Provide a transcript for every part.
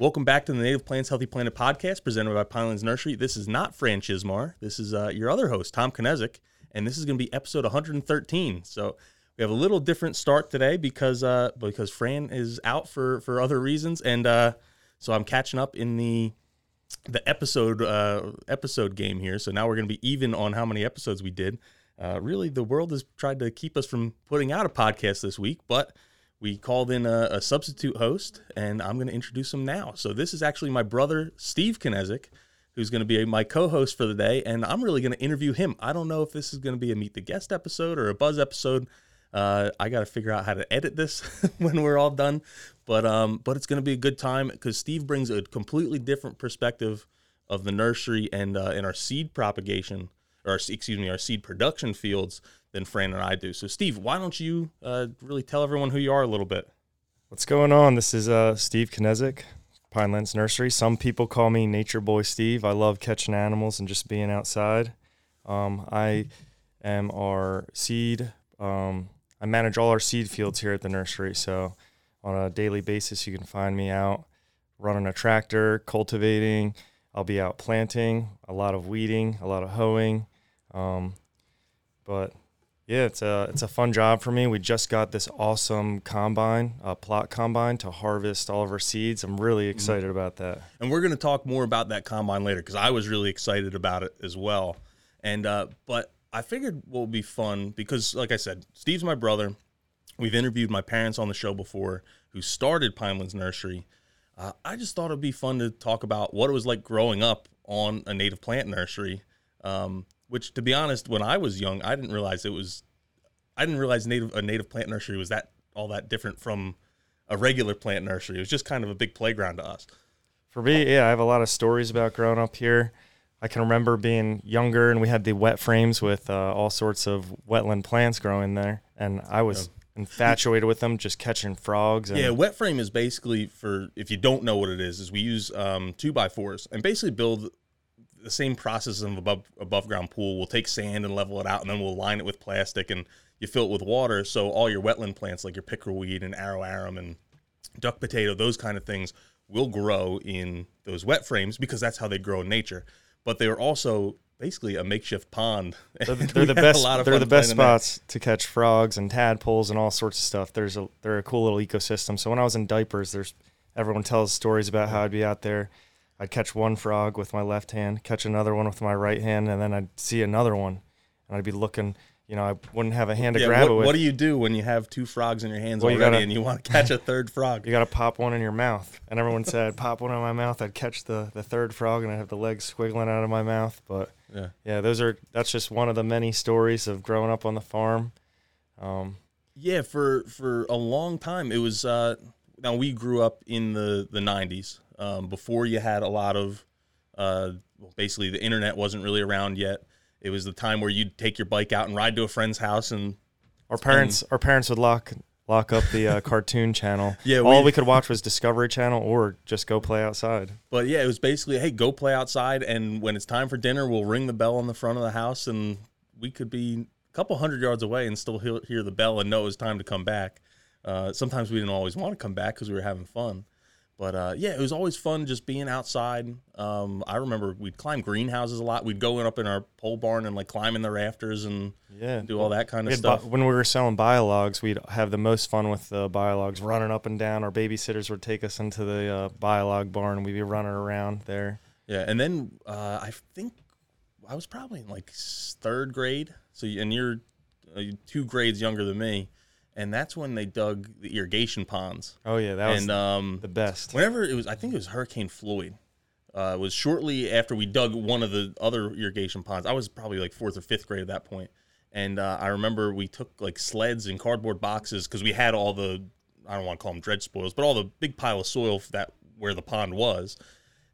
Welcome back to the Native Plants Healthy Planet podcast presented by Pinelands Nursery. This is not Fran Chismar. This is uh, your other host, Tom Kinezic, and this is going to be episode 113. So we have a little different start today because uh, because Fran is out for for other reasons, and uh, so I'm catching up in the the episode uh, episode game here. So now we're going to be even on how many episodes we did. Uh, really, the world has tried to keep us from putting out a podcast this week, but we called in a, a substitute host, and I'm going to introduce him now. So this is actually my brother Steve Kinezic, who's going to be my co-host for the day, and I'm really going to interview him. I don't know if this is going to be a meet the guest episode or a buzz episode. Uh, I got to figure out how to edit this when we're all done, but um, but it's going to be a good time because Steve brings a completely different perspective of the nursery and uh, our seed propagation, or excuse me, our seed production fields than Fran and I do. So, Steve, why don't you uh, really tell everyone who you are a little bit? What's going on? This is uh, Steve Kinezic, Pinelands Nursery. Some people call me Nature Boy Steve. I love catching animals and just being outside. Um, I am our seed. Um, I manage all our seed fields here at the nursery. So, on a daily basis, you can find me out running a tractor, cultivating. I'll be out planting, a lot of weeding, a lot of hoeing. Um, but yeah, it's a it's a fun job for me. We just got this awesome combine, a plot combine, to harvest all of our seeds. I'm really Mm-hmm. excited about that. And we're going to talk more about that combine later because I was really excited about it as well. And uh, but I figured what would be fun because, like I said, Steve's my brother. We've interviewed my parents on the show before, who started Pinelands Nursery. Uh, I just thought it'd be fun to talk about what it was like growing up on a native plant nursery. Um, which, to be honest, when I was young, I didn't realize it was. I didn't realize native a native plant nursery was that all that different from a regular plant nursery. It was just kind of a big playground to us. For me, yeah, I have a lot of stories about growing up here. I can remember being younger, and we had the wet frames with uh, all sorts of wetland plants growing there, and I was infatuated with them, just catching frogs. And Yeah, wet frame is basically for if you don't know what it is, is we use um, two by fours and basically build the same process of above above ground pool. We'll take sand and level it out, and then we'll line it with plastic and you fill it with water. So all your wetland plants like your pickerweed and arrow arum and duck potato, those kind of things, will grow in those wet frames because that's how they grow in nature. But they are also basically a makeshift pond. They're, they're the best. They're the best playing in that. spots to catch frogs and tadpoles and all sorts of stuff. There's a they're a cool little ecosystem. So when I was in diapers, there's everyone tells stories about how I'd be out there. I'd catch one frog with my left hand, catch another one with my right hand, and then I'd see another one, and I'd be looking. You know, I wouldn't have a hand to Yeah, grab what, it with. what do you do when you have two frogs in your hands Well, you already gotta- and you want to catch a third frog? you got to pop one in your mouth. And everyone said, pop one in my mouth. I'd catch the, the third frog and I'd have the legs squiggling out of my mouth. But Yeah. yeah, those are, that's just one of the many stories of growing up on the farm. Um, Yeah, for for a long time it was. Uh, now we grew up in the the '90s um, before you had a lot of. Uh, well, basically, the internet wasn't really around yet. It was the time where you'd take your bike out and ride to a friend's house, and our parents, our parents would lock, lock up the uh, cartoon channel. Yeah, All we- we could watch was Discovery Channel or just go play outside. but yeah, it was basically, hey, go play outside, and when it's time for dinner, we'll ring the bell on the front of the house, and we could be a couple hundred yards away and still hear, hear the bell and know it was time to come back. Uh, sometimes we didn't always want to come back because we were having fun. But uh, yeah, it was always fun just being outside. Um, I remember we'd climb greenhouses a lot. We'd go in up in our pole barn and like climb in the rafters and Yeah. do all that kind of had bi- stuff. when we were selling biologs, we'd have the most fun with the biologs, running up and down. Our babysitters would take us into the uh, biolog barn. We'd be running around there. Yeah, and then uh, I think I was probably in like third grade. So and you're uh, two grades younger than me, and that's when they dug the irrigation ponds. Oh yeah, that was and um, the best. whenever it was, I think it was Hurricane Floyd. Uh, it was shortly after we dug one of the other irrigation ponds. I was probably like fourth or fifth grade at that point, and uh, I remember we took like sleds and cardboard boxes because we had all the I don't want to call them dredge spoils, but all the big pile of soil that where the pond was,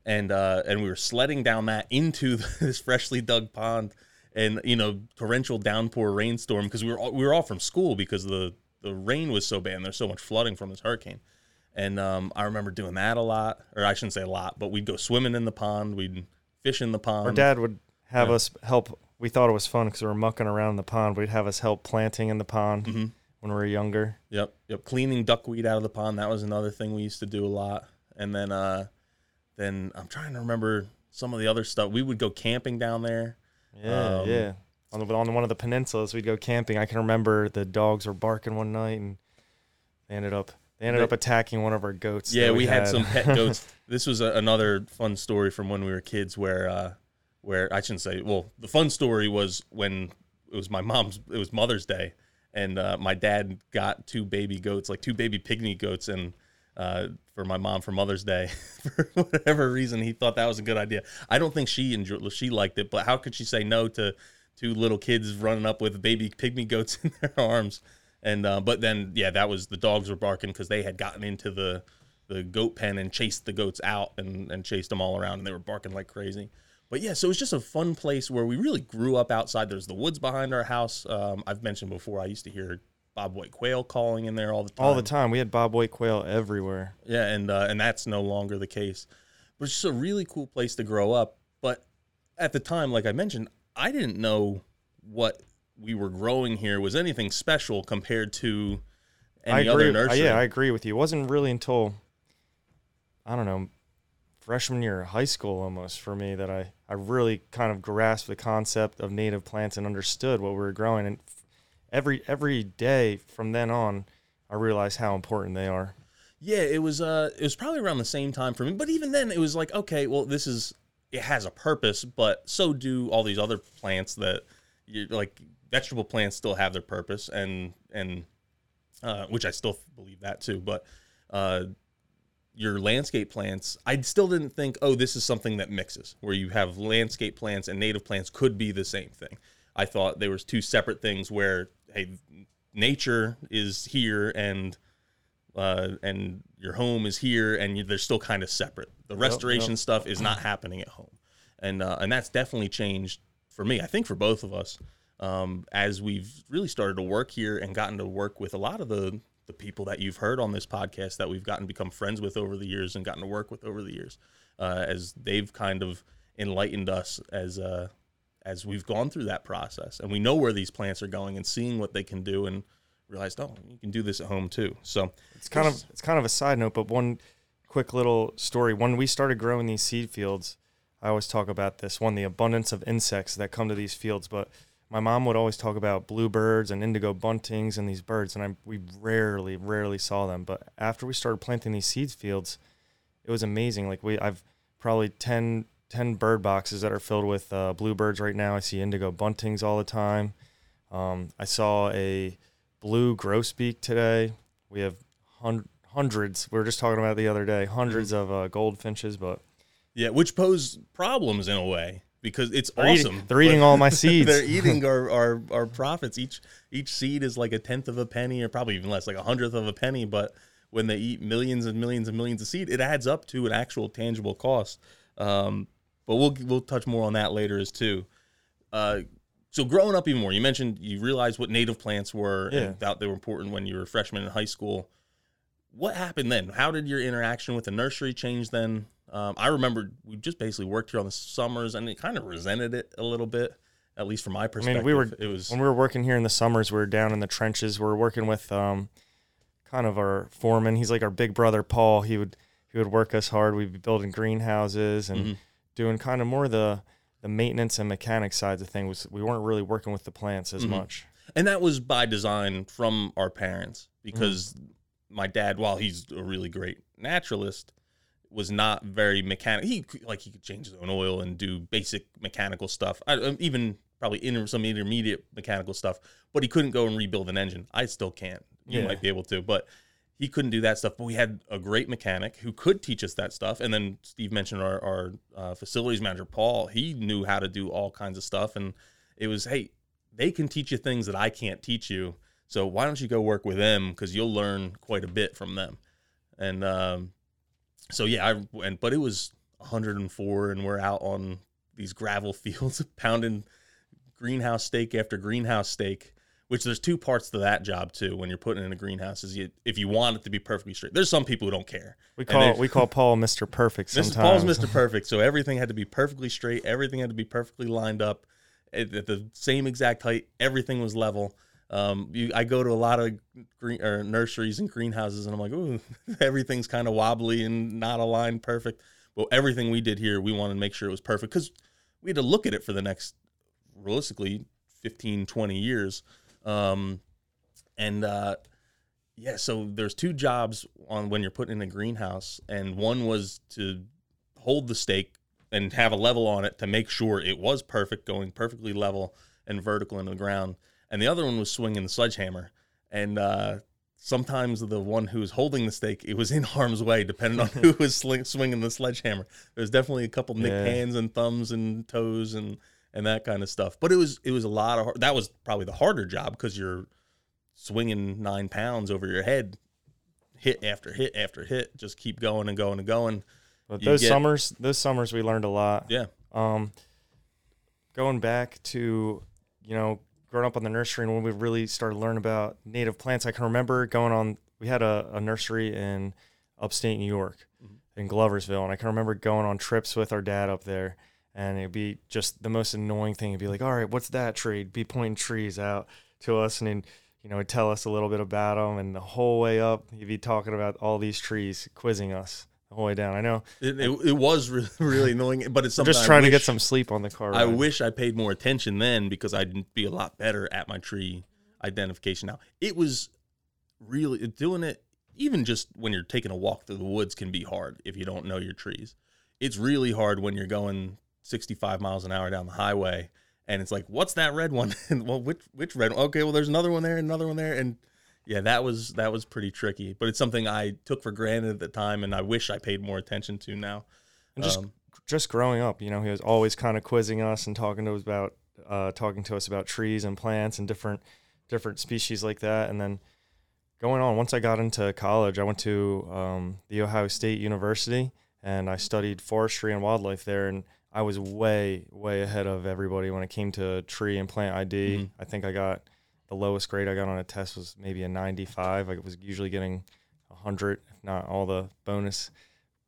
and uh, and we were sledding down that into this freshly dug pond, and you know torrential downpour rainstorm because we were all, we were all from school because of the the rain was so bad and there's so much flooding from this hurricane. And um, I remember doing that a lot, or I shouldn't say a lot, but we'd go swimming in the pond, we'd fish in the pond. Our dad would have Yeah. us help. We thought it was fun because we were mucking around in the pond. We'd have us help planting in the pond Mhm. when we were younger. Yep, yep. Cleaning duckweed out of the pond that was another thing we used to do a lot. And then, uh, then I'm trying to remember some of the other stuff. We would go camping down there. Yeah, Um, yeah. On, the, on one of the peninsulas, we'd go camping. I can remember the dogs were barking one night, and they ended up they ended up attacking one of our goats. Yeah, that we, had, some pet goats. This was a, another fun story from when we were kids, where uh, where I shouldn't say. Well, the fun story was when it was my mom's. It was Mother's Day, and uh, my dad got two baby goats, like two baby pygmy goats, and uh, for my mom for Mother's Day, for whatever reason, he thought that was a good idea. I don't think she enjoyed. She liked it, but how could she say no to two little kids running up with baby pygmy goats in their arms? And uh, but then yeah, that was the dogs were barking because they had gotten into the the goat pen and chased the goats out and and chased them all around and they were barking like crazy. But yeah, so it was just a fun place where we really grew up outside. There's the woods behind our house. Um, I've mentioned before. I used to hear Bob White quail calling in there all the time. all the time. We had Bob White quail everywhere. Yeah, and uh, and that's no longer the case. But it's just a really cool place to grow up. But at the time, like I mentioned, I didn't know what we were growing here was anything special compared to any I other agree. nursery. yeah, I agree with you. It wasn't really until I don't know freshman year of high school almost for me that I I really kind of grasped the concept of native plants and understood what we were growing. And every every day from then on, I realized how important they are. Yeah, it was uh it was probably around the same time for me. But even then it was like, okay, well this is it has a purpose, but so do all these other plants that you like vegetable plants still have their purpose and and uh which I still believe that too, but uh your landscape plants, I still didn't think, oh, this is something that mixes, where you have landscape plants and native plants could be the same thing. I thought there was two separate things where, hey, nature is here and uh, and your home is here, and you, they're still kind of separate. The restoration yep. stuff is not happening at home, and uh, and that's definitely changed for me. I think for both of us, um, as we've really started to work here and gotten to work with a lot of the the people that you've heard on this podcast that we've gotten to become friends with over the years and gotten to work with over the years, uh, as they've kind of enlightened us as uh, as we've gone through that process, and we know where these plants are going and seeing what they can do and realized, oh, you can do this at home too. So It's kind of it's kind of a side note, but one quick little story. When we started growing these seed fields, I always talk about this one, the abundance of insects that come to these fields. But my mom would always talk about bluebirds and indigo buntings and these birds, and I we rarely, rarely saw them. But after we started planting these seed fields, it was amazing. Like we, I've probably 10, 10 bird boxes that are filled with uh, bluebirds right now. I see indigo buntings all the time. Um, I saw a blue grosbeak today. We have hun- hundreds. We were just talking about the other day. Hundreds of uh, goldfinches, but yeah, which pose problems in a way because it's they're awesome. eating, they're eating all my seeds. they're eating our, our our profits. Each each seed is like a tenth of a penny, or probably even less, like a hundredth of a penny. But when they eat millions and millions and millions of seed, it adds up to an actual tangible cost. Um, but we'll we'll touch more on that later as too. Uh, so growing up even more, you mentioned you realized what native plants were Yeah. and thought they were important when you were a freshman in high school. What happened then? How did your interaction with the nursery change then? Um, I remember we just basically worked here on the summers, and it kind of resented it a little bit, at least from my perspective. I mean, we were it was when we were working here in the summers. We were down in the trenches. We were working with um, kind of our foreman. He's like our big brother, Paul. He would he would work us hard. We'd be building greenhouses and Mhm. doing kind of more the the maintenance and mechanics sides of things. We weren't really working with the plants as Mhm. much. and that was by design from our parents because Mm-hmm. My dad while he's a really great naturalist was not very mechanic. He could- like he could change his own oil and do basic mechanical stuff. I, um, even probably inter, some intermediate mechanical stuff but he couldn't go and rebuild an engine. I still can't you Yeah. might be able to but he couldn't do that stuff. But we had a great mechanic who could teach us that stuff. And then steve mentioned our, our uh, facilities manager paul. He knew how to do all kinds of stuff. And it was hey they can teach you things that I can't teach you. So why don't you go work with them because you'll learn quite a bit from them. And um, so yeah, I and but it was 104 and we're out on these gravel fields pounding greenhouse stake after greenhouse stake. Which there's two parts to that job too. When you're putting in a greenhouse, is you, if you want it to be perfectly straight. There's some people who don't care. We call we call Paul Mr. Perfect Mr. sometimes. Paul's Mr. Perfect, so everything had to be perfectly straight. Everything had to be perfectly lined up at, at the same exact height. Everything was level. Um, you, I go to a lot of green or nurseries and greenhouses, and I'm like, ooh, everything's kind of wobbly and not aligned perfect. But everything we did here, we wanted to make sure it was perfect because we had to look at it for the next, realistically, 15, 20 years. Um, and uh, yeah, so there's two jobs on when you're putting in a greenhouse, and one was to hold the stake and have a level on it to make sure it was perfect, going perfectly level and vertical into the ground, and the other one was swinging the sledgehammer. And uh, sometimes the one who was holding the stake, it was in harm's way, depending on who was sling, swinging the sledgehammer. There was definitely a couple nicked Yeah. hands and thumbs and toes and and that kind of stuff. But it was it was a lot of that was probably the harder job because you're swinging nine pounds over your head, hit after hit after hit, just keep going and going and going. But you those get- summers, those summers we learned a lot. Yeah, Um, going back to you know growing up on the nursery and when we really started learning about native plants, I can remember going on. We had a, a nursery in upstate New York, mm-hmm. in Gloversville, and I can remember going on trips with our dad up there, and it'd be just the most annoying thing. It'd be like, "All right, what's that tree?" He'd be pointing trees out to us, and then you know, he'd tell us a little bit about them, and the whole way up, he'd be talking about all these trees, quizzing us whole way down. I know, it, it, it was really, really annoying, but it's something just trying to get some sleep on the car. I wish I paid more attention then because I'd be a lot better at my tree identification now. It was really doing it, even just when you're taking a walk through the woods, can be hard if you don't know your trees. It's really hard when you're going 65 miles an hour down the highway and it's like, what's that red one? And well, which which red? One? Okay, well, there's another one there, another one there, and yeah, that was that was pretty tricky. But it's something I took for granted at the time, and I wish I paid more attention to now. And just Um, just growing up, you know, he was always kind of quizzing us and talking to us about uh, talking to us about trees and plants and different different species like that. And then going on, once I got into college, I went to um, the Ohio State University and I studied forestry and wildlife there. And I was way way ahead of everybody when it came to tree and plant ID. Mhm. I think I got the lowest grade I got on a test was maybe a 95. I was usually getting 100, if not all the bonus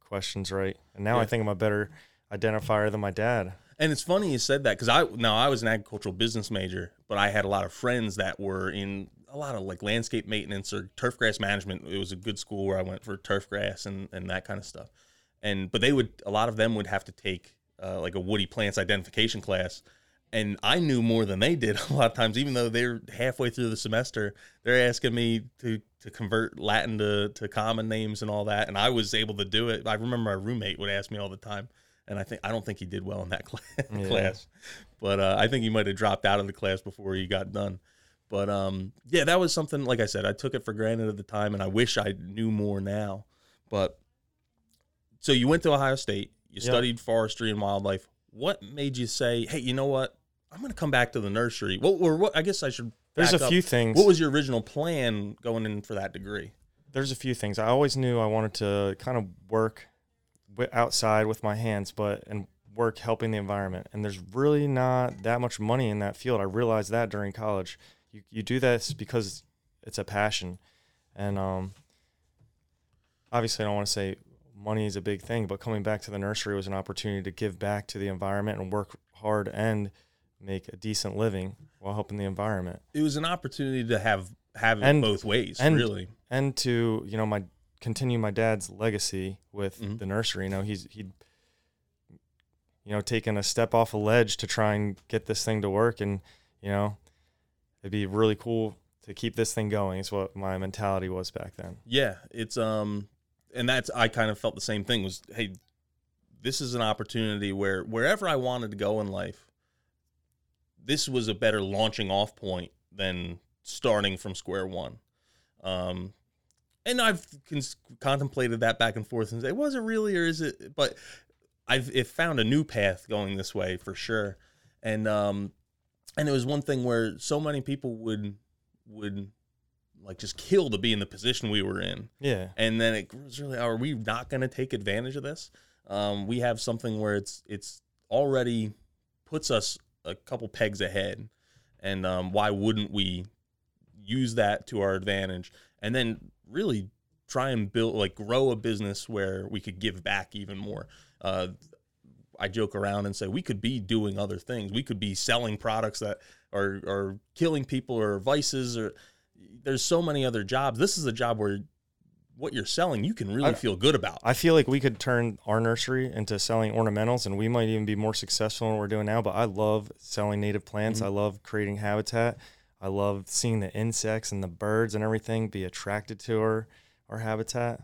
questions right. And now I think I'm a better identifier than my dad. And it's funny you said that because I now I was an agricultural business major, but I had a lot of friends that were in a lot of like landscape maintenance or turf grass management. It was a good school where I went for turf grass and and that kind of stuff. And but they would a lot of them would have to take uh, like a woody plants identification class. And I knew more than they did a lot of times, even though they're halfway through the semester, they're asking me to to convert Latin to, to common names and all that. And I was able to do it. I remember my roommate would ask me all the time and I think I don't think he did well in that cla- Yeah. class, but uh, I think he might have dropped out of the class before he got done. But um, yeah, that was something. Like I said, I took it for granted at the time, and I wish I knew more now. But so you went to Ohio State, you Yep. studied forestry and wildlife. What made you say, "Hey, you know what? I'm going to come back to the nursery"? Well, or what? I guess I should. There's a up. few things. What was your original plan going in for that degree? There's a few things. I always knew I wanted to kind of work outside with my hands, but and work helping the environment. And there's really not that much money in that field. I realized that during college. You you do this because it's a passion, and um, obviously I don't want to say money is a big thing, but coming back to the nursery was an opportunity to give back to the environment and work hard and make a decent living while helping the environment. It was an opportunity to have have it And- both ways, and- really. and to you know my continue my dad's legacy with Mhm. the nursery. You know he's he'd you know taken a step off a ledge to try and get this thing to work, and you know it'd be really cool to keep this thing going. Is what my mentality was back then. Yeah, it's um, and that's I kind of felt the same thing. Was hey, this is an opportunity where wherever I wanted to go in life, this was a better launching off point than starting from square one. Um, and I've cons- contemplated that back and forth and say, was it really or is it? But I've it found a new path going this way for sure. And um, and it was one thing where so many people would would like just kill to be in the position we were in Yeah, and then it was really are we not going to take advantage of this um, we have something where it's it's already puts us a couple pegs ahead, and um, why wouldn't we use that to our advantage, and then really try and build like grow a business where we could give back even more. Uh, I joke around and say we could be doing other things. We could be selling products that are are killing people or vices or there's so many other jobs. This is a job where what you're selling you can really I- feel good about. I feel like we could turn our nursery into selling ornamentals, and we might even be more successful than what we're doing now. But I love selling native plants. Mm-hmm. I love creating habitat. I love seeing the insects and the birds and everything be attracted to our our habitat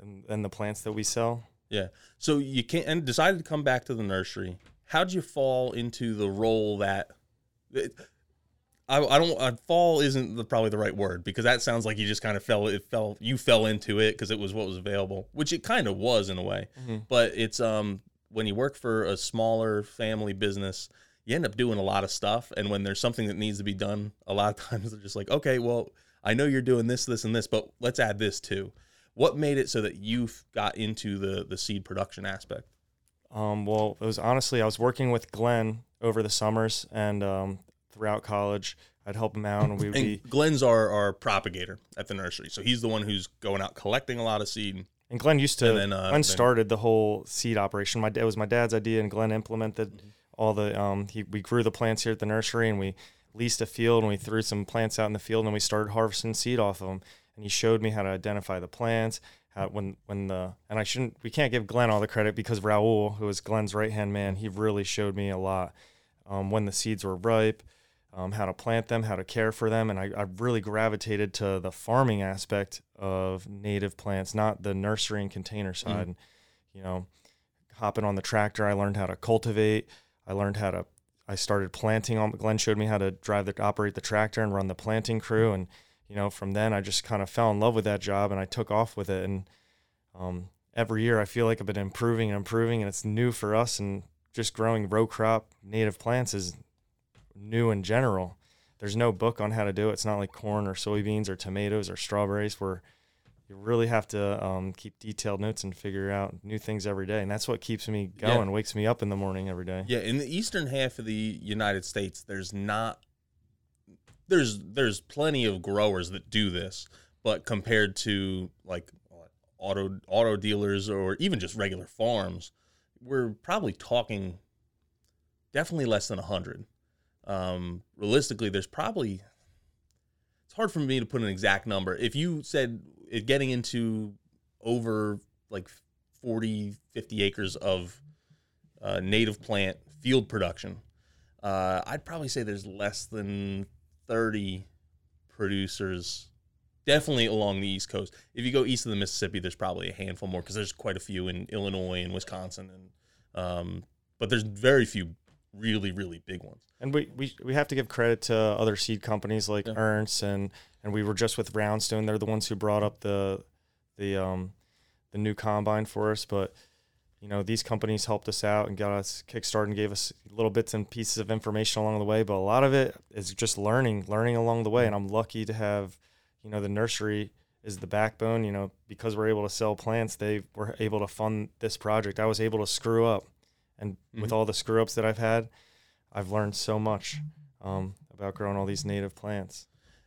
and, and the plants that we sell. Yeah. So you can't and decided to come back to the nursery. How'd you fall into the role that I, I don't uh, fall isn't the, probably the right word because that sounds like you just kind of fell it fell you fell into it because it was what was available which it kind of was in a way. But it's um when you work for a smaller family business you end up doing a lot of stuff and when there's something that needs to be done a lot of times they're just like okay well I know you're doing this this and this but let's add this too. What made it so that you got into the the seed production aspect? Um, well, it was honestly I was working with Glenn over the summers and um, throughout college. I'd help him out, and we would and be. Glenn's our, our propagator at the nursery so he's the one who's going out collecting a lot of seed And Glenn used to. And then, uh, Glenn then- started the whole seed operation. My it was my dad's idea, and Glenn implemented Mm-hmm. all the. Um, he we grew the plants here at the nursery, and we leased a field, and we threw some plants out in the field, and we started harvesting seed off of them. And he showed me how to identify the plants. How when when the and I shouldn't we can't give Glenn all the credit because Raul, who was Glenn's right hand man, he really showed me a lot. Um, when the seeds were ripe, um, how to plant them, how to care for them, and I, I really gravitated to the farming aspect of native plants, not the nursery and container side. You know, hopping on the tractor, I learned how to cultivate. I learned how to. I started planting on. Glenn showed me how to drive the operate the tractor and run the planting crew, and you know, from then I just kind of fell in love with that job and I took off with it. And um, every year I feel like I've been improving and improving, and it's new for us. And just growing row crop native plants is new in general. There's no book on how to do it. It's not like corn or soybeans or tomatoes or strawberries where you really have to um, keep detailed notes and figure out new things every day. And that's what keeps me Yeah. going, wakes me up in the morning every day. Yeah, in the eastern half of the United States, there's not there's there's plenty of growers that do this, but compared to like auto auto dealers or even just regular farms, we're probably talking definitely less than a hundred. Um, realistically, there's probably it's hard for me to put an exact number. If you said it getting into over like 40, 50 acres of uh, native plant field production, uh, I'd probably say there's less than 30 producers, definitely along the East Coast. If you go east of the Mississippi, there's probably a handful more because there's quite a few in Illinois and Wisconsin, and um, but there's very few really, really big ones. And we, we, we have to give credit to other seed companies like Yeah. Ernst and, and we were just with Roundstone. They're the ones who brought up the the um the new combine for us. But you know these companies helped us out and got us kickstarted and gave us little bits and pieces of information along the way. But a lot of it is just learning, learning along the way. And I'm lucky to have you know the nursery is the backbone. You know because we're able to sell plants, they were able to fund this project. I was able to screw up, and with Mhm. all the screw ups that I've had. I've learned so much um, about growing all these native plants.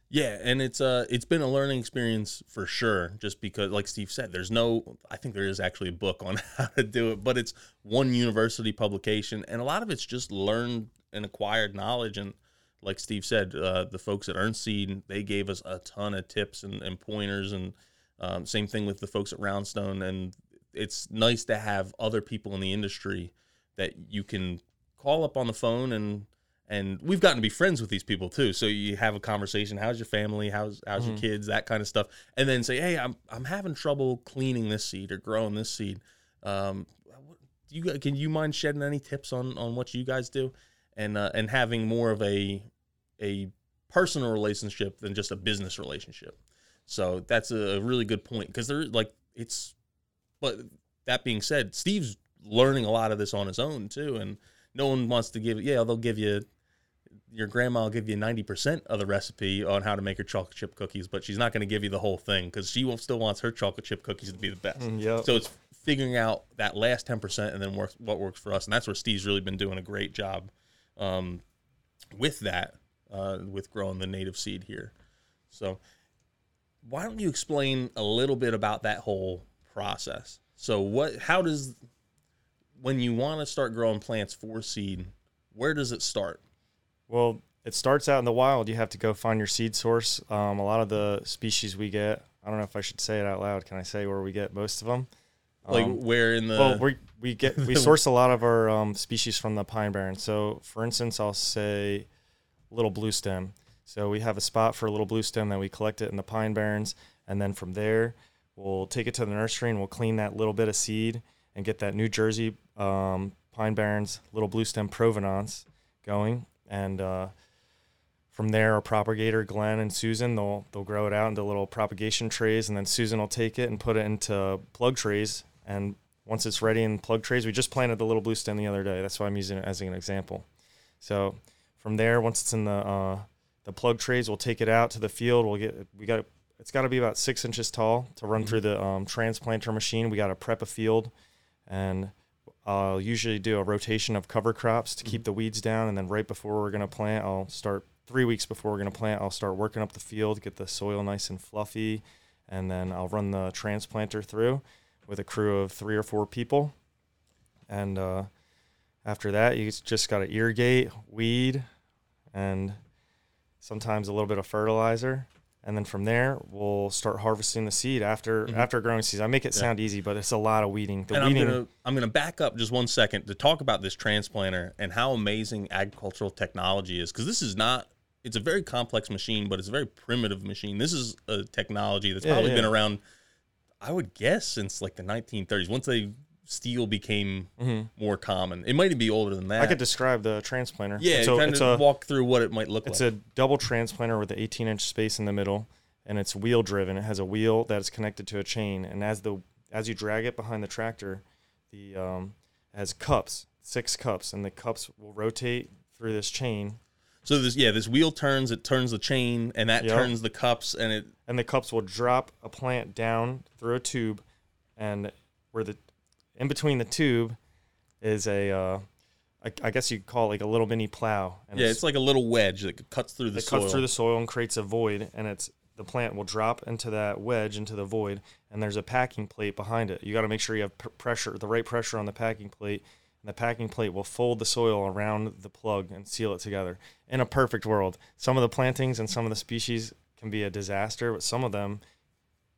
Yeah, and it's uh it's been a learning experience for sure. Just because, like Steve said, there's no. I think there is actually a book on how to do it, but it's one university publication, and a lot of it's just learned and acquired knowledge. And like Steve said, uh, the folks at Ernst Seed they gave us a ton of tips and, and pointers, and um, same thing with the folks at Roundstone. And it's nice to have other people in the industry that you can call up on the phone and and we've gotten to be friends with these people too. So you have a conversation. How's your family? How's how's your kids? That kind of stuff. And then say, hey, I'm I'm having trouble cleaning this seed or growing this seed. Um, do you can you mind shedding any tips on on what you guys do, and uh, and having more of a a personal relationship than just a business relationship. So that's a really good point because there like it's. But that being said, Steve's learning a lot of this on his own too, and no one wants to give. Yeah, they'll give you your grandma will give you 90% of the recipe on how to make her chocolate chip cookies, but she's not going to give you the whole thing because she will, still wants her chocolate chip cookies to be the best. Mm, yep. So it's figuring out that last 10% and then works, what works for us. And that's where Steve's really been doing a great job um, with that, uh, with growing the native seed here. So, why don't you explain a little bit about that whole process? So, what, how does, when you want to start growing plants for seed, where does it start? Well, it starts out in the wild. You have to go find your seed source. Um, a lot of the species we get, I don't know if I should say it out loud. Can I say where we get most of them? Like Um, where in the well, we we get we source a lot of our um, species from the pine barrens. So, for instance, I'll say little blue stem. So we have a spot for a little blue stem that we collect it in the pine barrens, and then from there we'll take it to the nursery and we'll clean that little bit of seed and get that New Jersey um, pine barrens little blue stem provenance going, and uh, from there, our propagator, Glenn and Susan, they'll they'll grow it out into little propagation trays, and then Susan will take it and put it into plug trays. And once it's ready in plug trays, we just planted the little blue stem the other day. That's why I'm using it as an example. So from there, once it's in the uh, the plug trays, we'll take it out to the field. We'll get we got it's got to be about six inches tall to run through the um, transplanter machine. We got to prep a field, and I'll usually do a rotation of cover crops to keep the weeds down. And then right before we're gonna plant, I'll start three weeks before we're gonna plant. I'll start working up the field, get the soil nice and fluffy, and then I'll run the transplanter through with a crew of three or four people. And uh, after that, you just got to irrigate, weed, and sometimes a little bit of fertilizer. And then from there, we'll start harvesting the seed after Mhm. after growing season. I make it Yeah. sound easy, but it's a lot of weeding. The and weeding, I'm gonna I'm gonna back up just one second to talk about this transplanter and how amazing agricultural technology is because this is not it's a very complex machine, but it's a very primitive machine. This is a technology that's Yeah, probably yeah. been around, I would guess, since like the 1930s. Once they steel became Mhm. more common, it might even be older than that. I could describe the transplanter. yeah, it's a, kind it's of a walk through what it might look It's like. It's a double transplanter with an 18 inch space in the middle, and it's wheel driven. It has a wheel that is connected to a chain, and as the as you drag it behind the tractor, the um, it has cups, six cups, and the cups will rotate through this chain, so this yeah, this wheel turns, it turns the chain, and that Yep. turns the cups, and it and the cups will drop a plant down through a tube, and where the in between the tube is a uh, I, I guess you could call it like a little mini plow. And yeah, it's like a little wedge that cuts through the soil. it soil. cuts through the soil and creates a void and it's the plant will drop into that wedge into the void and there's a packing plate behind it you got to make sure you have pr- pressure the right pressure on the packing plate and the packing plate will fold the soil around the plug and seal it together in a perfect world some of the plantings and some of the species can be a disaster but some of them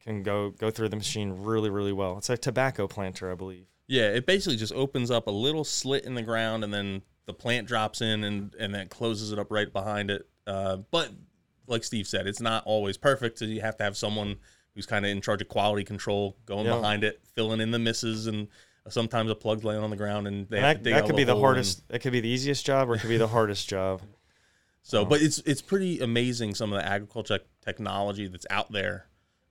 can go go through the machine really really well it's a tobacco planter i believe Yeah, it basically just opens up a little slit in the ground, and then the plant drops in, and and then closes it up right behind it. Uh, but like Steve said, it's not always perfect. So you have to have someone who's kind of in charge of quality control going Yeah. behind it, filling in the misses, and sometimes a plug's laying on the ground, and they and have that, to dig that could be the hardest and- it could be the easiest job or it could be the hardest job So, but it's it's pretty amazing some of the agriculture technology that's out there,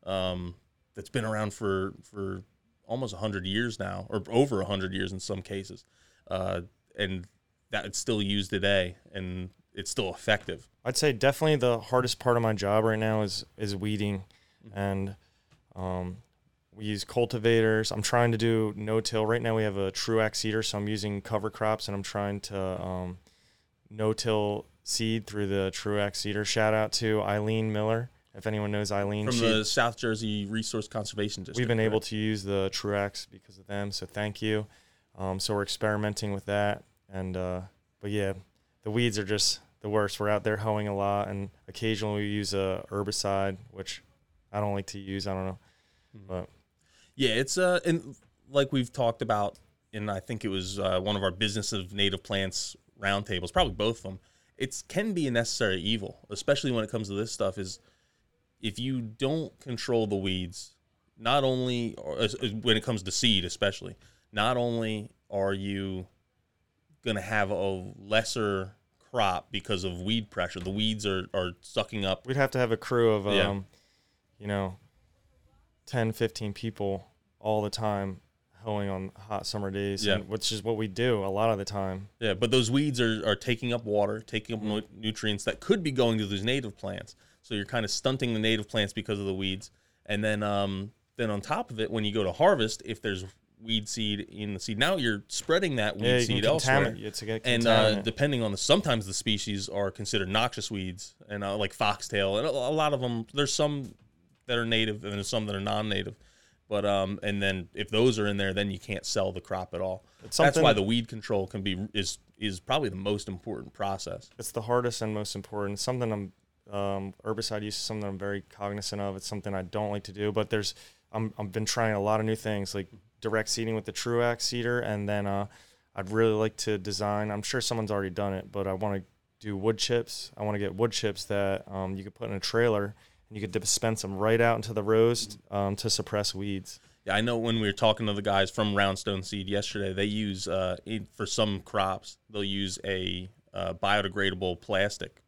um, that's been around for for almost hundred years now, or over hundred years in some cases, uh, and that it's still used today, and it's still effective. I'd say definitely the hardest part of my job right now is is weeding, and um, we use cultivators. I'm trying to do no till. Right now we have a Truax seeder, so I'm using cover crops, and I'm trying to um, no till seed through the Truax seeder. Shout out to Eileen Miller, if anyone knows Eileen. From she- the South Jersey Resource Conservation District, we've been able to use the Truax because of them, so thank you. Um, so we're experimenting with that, and uh, but yeah, the weeds are just the worst. We're out there hoeing a lot, and occasionally we use a herbicide, which I don't like to use. I don't know, but Yeah, it's uh, and like we've talked about, and I think it was uh, one of our business of native plants roundtables, probably both of them. It can be a necessary evil, especially when it comes to this stuff. Is if you don't control the weeds, not only as- when it comes to seed, especially, not only are you going to have a lesser crop because of weed pressure, the weeds are are sucking up. we'd have to have a crew of um, Yeah. you know, 10, 15 people all the time hoeing on hot summer days, Yeah. which is what we do a lot of the time. Yeah, but those weeds are, are taking up water, taking up nu- nutrients that could be going to those native plants. So you're kind of stunting the native plants because of the weeds. And then um, then on top of it, when you go to harvest, if there's weed seed in the seed. Now you're spreading that weed Yeah, seed elsewhere. It's a and uh, depending on the sometimes the species are considered noxious weeds and uh, like foxtail and a, a lot of them there's some that are native and there's some that are non-native but um and then if those are in there then you can't sell the crop at all It's that's why the weed control can be is is probably the most important process it's the hardest and most important. Something I'm um, herbicide use is something I'm very cognizant of. It's something I don't like to do, but there's I'm I've been trying a lot of new things like direct seeding with the Truax seeder, and then uh, I'd really like to design. I'm sure someone's already done it, but I want to do wood chips. I want to get wood chips that um, you could put in a trailer and you could dispense them right out into the rows um, to suppress weeds. Yeah, I know when we were talking to the guys from Roundstone Seed yesterday, they use uh, for some crops they'll use a uh, biodegradable plastic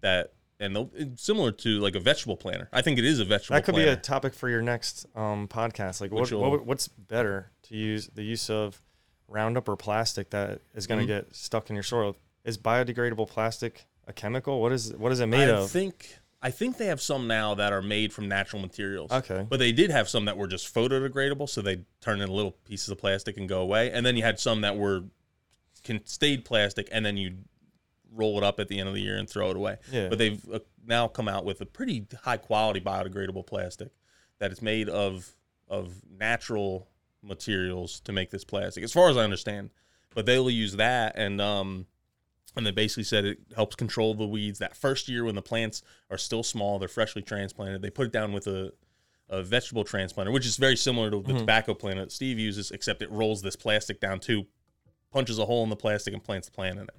that and they'll similar to like a vegetable planter. I think it is a vegetable. That could be a topic for your next um, podcast. Like, what, what what's better to use the use of Roundup or plastic that is going to Mm-hmm. get stuck in your soil? Is biodegradable plastic a chemical? What is what is it made I of? think I think they have some now that are made from natural materials. Okay. But they did have some that were just photodegradable, so they turn into little pieces of plastic and go away. And then you had some that were can stayed plastic, and then you roll it up at the end of the year and throw it away. Yeah. But they've uh, now come out with a pretty high quality biodegradable plastic that is made of of natural materials to make this plastic, as far as I understand. But they'll use that and um and they basically said it helps control the weeds that first year when the plants are still small, they're freshly transplanted. They put it down with a, a vegetable transplanter, which is very similar to the tobacco planter that Steve uses, except it rolls this plastic down too, punches a hole in the plastic and plants the plant in it.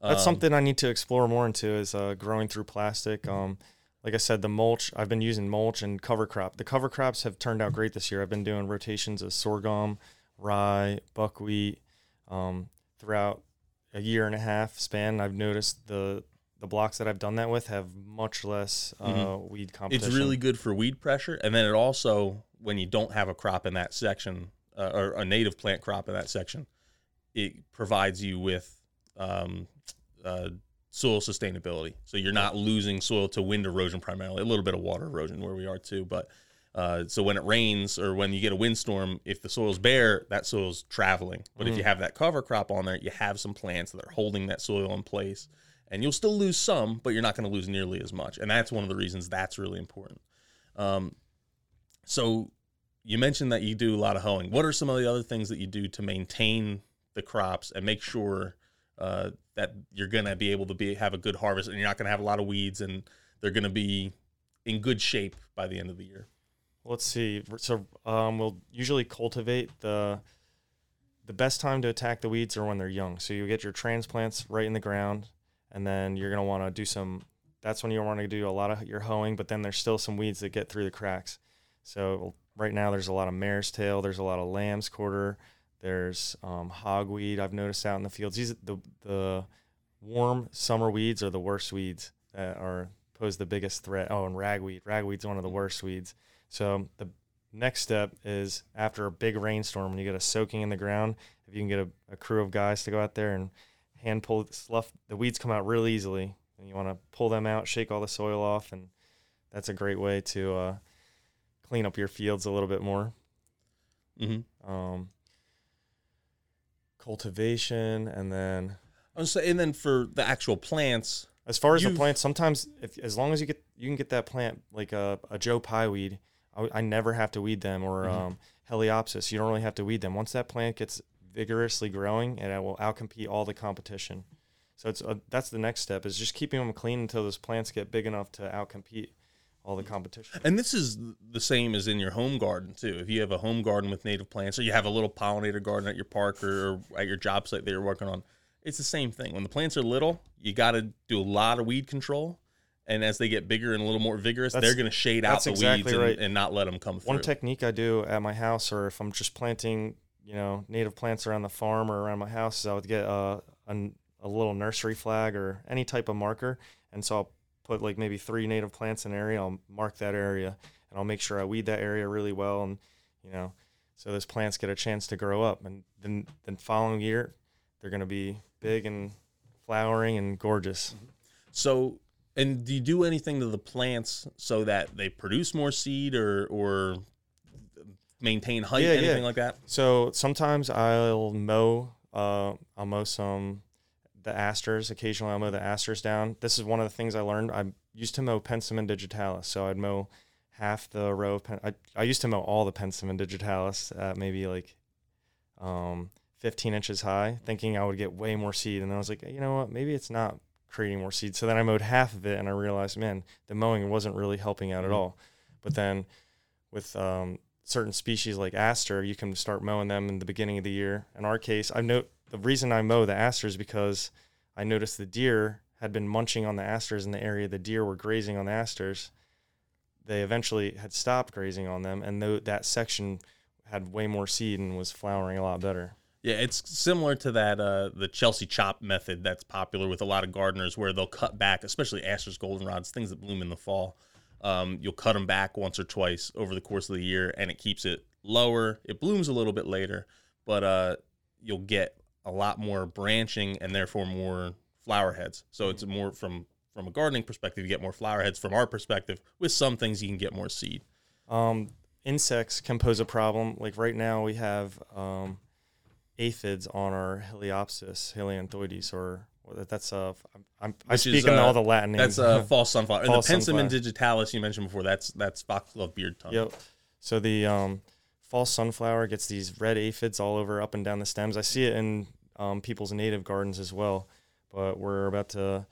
That's Um, something I need to explore more into is uh, growing through plastic. Um, like I said, the mulch, I've been using mulch and cover crop. The cover crops have turned out great this year. I've been doing rotations of sorghum, rye, buckwheat um, throughout a year and a half span. I've noticed the the blocks that I've done that with have much less uh, weed competition. Mm-hmm. It's really good for weed pressure, and then it also, when you don't have a crop in that section uh, or a native plant crop in that section, it provides you with um, uh, soil sustainability. So you're not losing soil to wind erosion primarily, a little bit of water erosion where we are too, but. Uh, so when it rains or when you get a windstorm, if the soil's bare, that soil's traveling. But if you have that cover crop on there, you have some plants that are holding that soil in place, and you'll still lose some, but you're not going to lose nearly as much. And that's one of the reasons that's really important. Um, so you mentioned that you do a lot of hoeing. What are some of the other things that you do to maintain the crops and make sure uh, that you're to be able to be have a good harvest and you're not to have a lot of weeds and they're to be in good shape by the end of the year? Let's see. So um, we'll usually cultivate the the best time to attack the weeds are when they're young. So you get your transplants right in the ground, and then you're gonna want to do some. That's when you want to do a lot of your hoeing, but then there's still some weeds that get through the cracks. So right now there's a lot of mare's tail, there's a lot of lamb's quarter, there's um, hogweed. I've noticed out in the fields. These the the warm summer weeds are the worst weeds that are pose the biggest threat. Oh, and ragweed. Ragweed's one of the worst weeds. So the next step is after a big rainstorm, when you get a soaking in the ground, if you can get a, a crew of guys to go out there and hand pull slough, the weeds come out real easily, and you want to pull them out, shake all the soil off, and that's a great way to uh, clean up your fields a little bit more. Mm-hmm. Um, cultivation, and then and then for the actual plants, As far as the plants, sometimes if as long as you get you can get that plant like a, a Joe Pye weed, I, I never have to weed them or Mhm. um, Heliopsis. You don't really have to weed them. Once that plant gets vigorously growing, and it will outcompete all the competition. So it's uh, that's the next step is just keeping them clean until those plants get big enough to outcompete all the competition. And this is the same as in your home garden too. If you have a home garden with native plants, or you have a little pollinator garden at your park or, or at your job site that you're working on, it's the same thing. When the plants are little, you got to do a lot of weed control, and as they get bigger and a little more vigorous, That's- they're going to shade out the exactly weeds and, and not let them come through. One technique I do at my house, or if I'm just planting, you know, native plants around the farm or around my house, is I would get a, a, a little nursery flag or any type of marker, and so I'll put like maybe three native plants in an area. I'll mark that area, and I'll make sure I weed that area really well, and you know, so those plants get a chance to grow up, and then then following year, they're gonna be big and flowering and gorgeous. So, and do you do anything to the plants so that they produce more seed, or or maintain height, Yeah, anything yeah. like that? So sometimes I'll mow. Uh, I'll mow some the asters. Occasionally, I'll mow the asters down. This is one of the things I learned. I used to mow Penstemon digitalis, so I'd mow half the row of. Pen- I I used to mow all the Penstemon digitalis at maybe like um 15 inches high, thinking I would get way more seed. And then I was like, you know what? Maybe it's not creating more seed. So then I mowed half of it, and I realized, man, the mowing wasn't really helping out at Mhm. all. But then with um, certain species like aster, you can start mowing them in the beginning of the year. In our case, I know the reason I mow the asters because I noticed the deer had been munching on the asters in the area the deer were grazing on the asters. They eventually had stopped grazing on them, and tho- that section had way more seed and was flowering a lot better. Yeah, it's similar to that uh, the Chelsea chop method that's popular with a lot of gardeners, where they'll cut back, especially asters, goldenrods, things that bloom in the fall. Um, you'll cut them back once or twice over the course of the year, and it keeps it lower. It blooms a little bit later, but uh, you'll get a lot more branching and therefore more flower heads. So it's more from from a gardening perspective, you get more flower heads. From our perspective, with some things you can get more seed. Um, insects can pose a problem. Like right now, we have um, aphids on our Heliopsis, Helianthoides, or that's uh, I'm, I'm I Which speak is, in uh, all the Latin names. That's uh, false sunflower. False and the Penstemon sunflower. digitalis you mentioned before, that's that's foxglove beard tongue. Yep. So the um, false sunflower gets these red aphids all over up and down the stems. I see it in um, people's native gardens as well, but we're about to,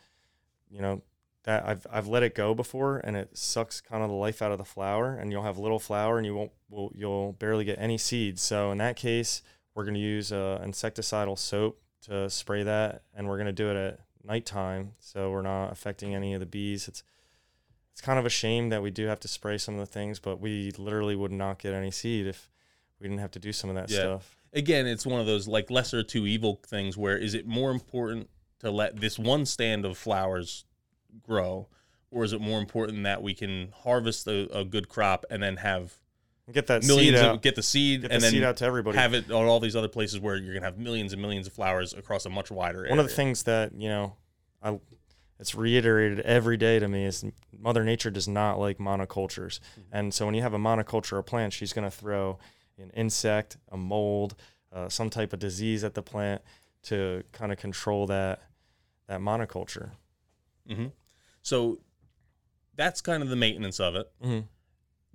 you know, that I've I've let it go before, and it sucks kind of the life out of the flower, and you'll have little flower, and you won't will you'll barely get any seeds. So in that case, we're going to use uh, insecticidal soap to spray that, and we're going to do it at nighttime, so we're not affecting any of the bees. It's it's kind of a shame that we do have to spray some of the things, but we literally would not get any seed if we didn't have to do some of that Yeah. stuff. Again, it's one of those like lesser two evil things where is it more important to let this one stand of flowers grow, or is it more important that we can harvest a, a good crop and then have get that millions seed of out, get the seed get and the then seed out to everybody. have it on all these other places where you're gonna have millions and millions of flowers across a much wider area. One of the things that you know, I it's reiterated every day to me is Mother Nature does not like monocultures, and so when you have a monoculture of plants, she's going to throw an insect, a mold, uh, some type of disease at the plant to kind of control that that monoculture. hmm So that's kind of the maintenance of it. Mhm.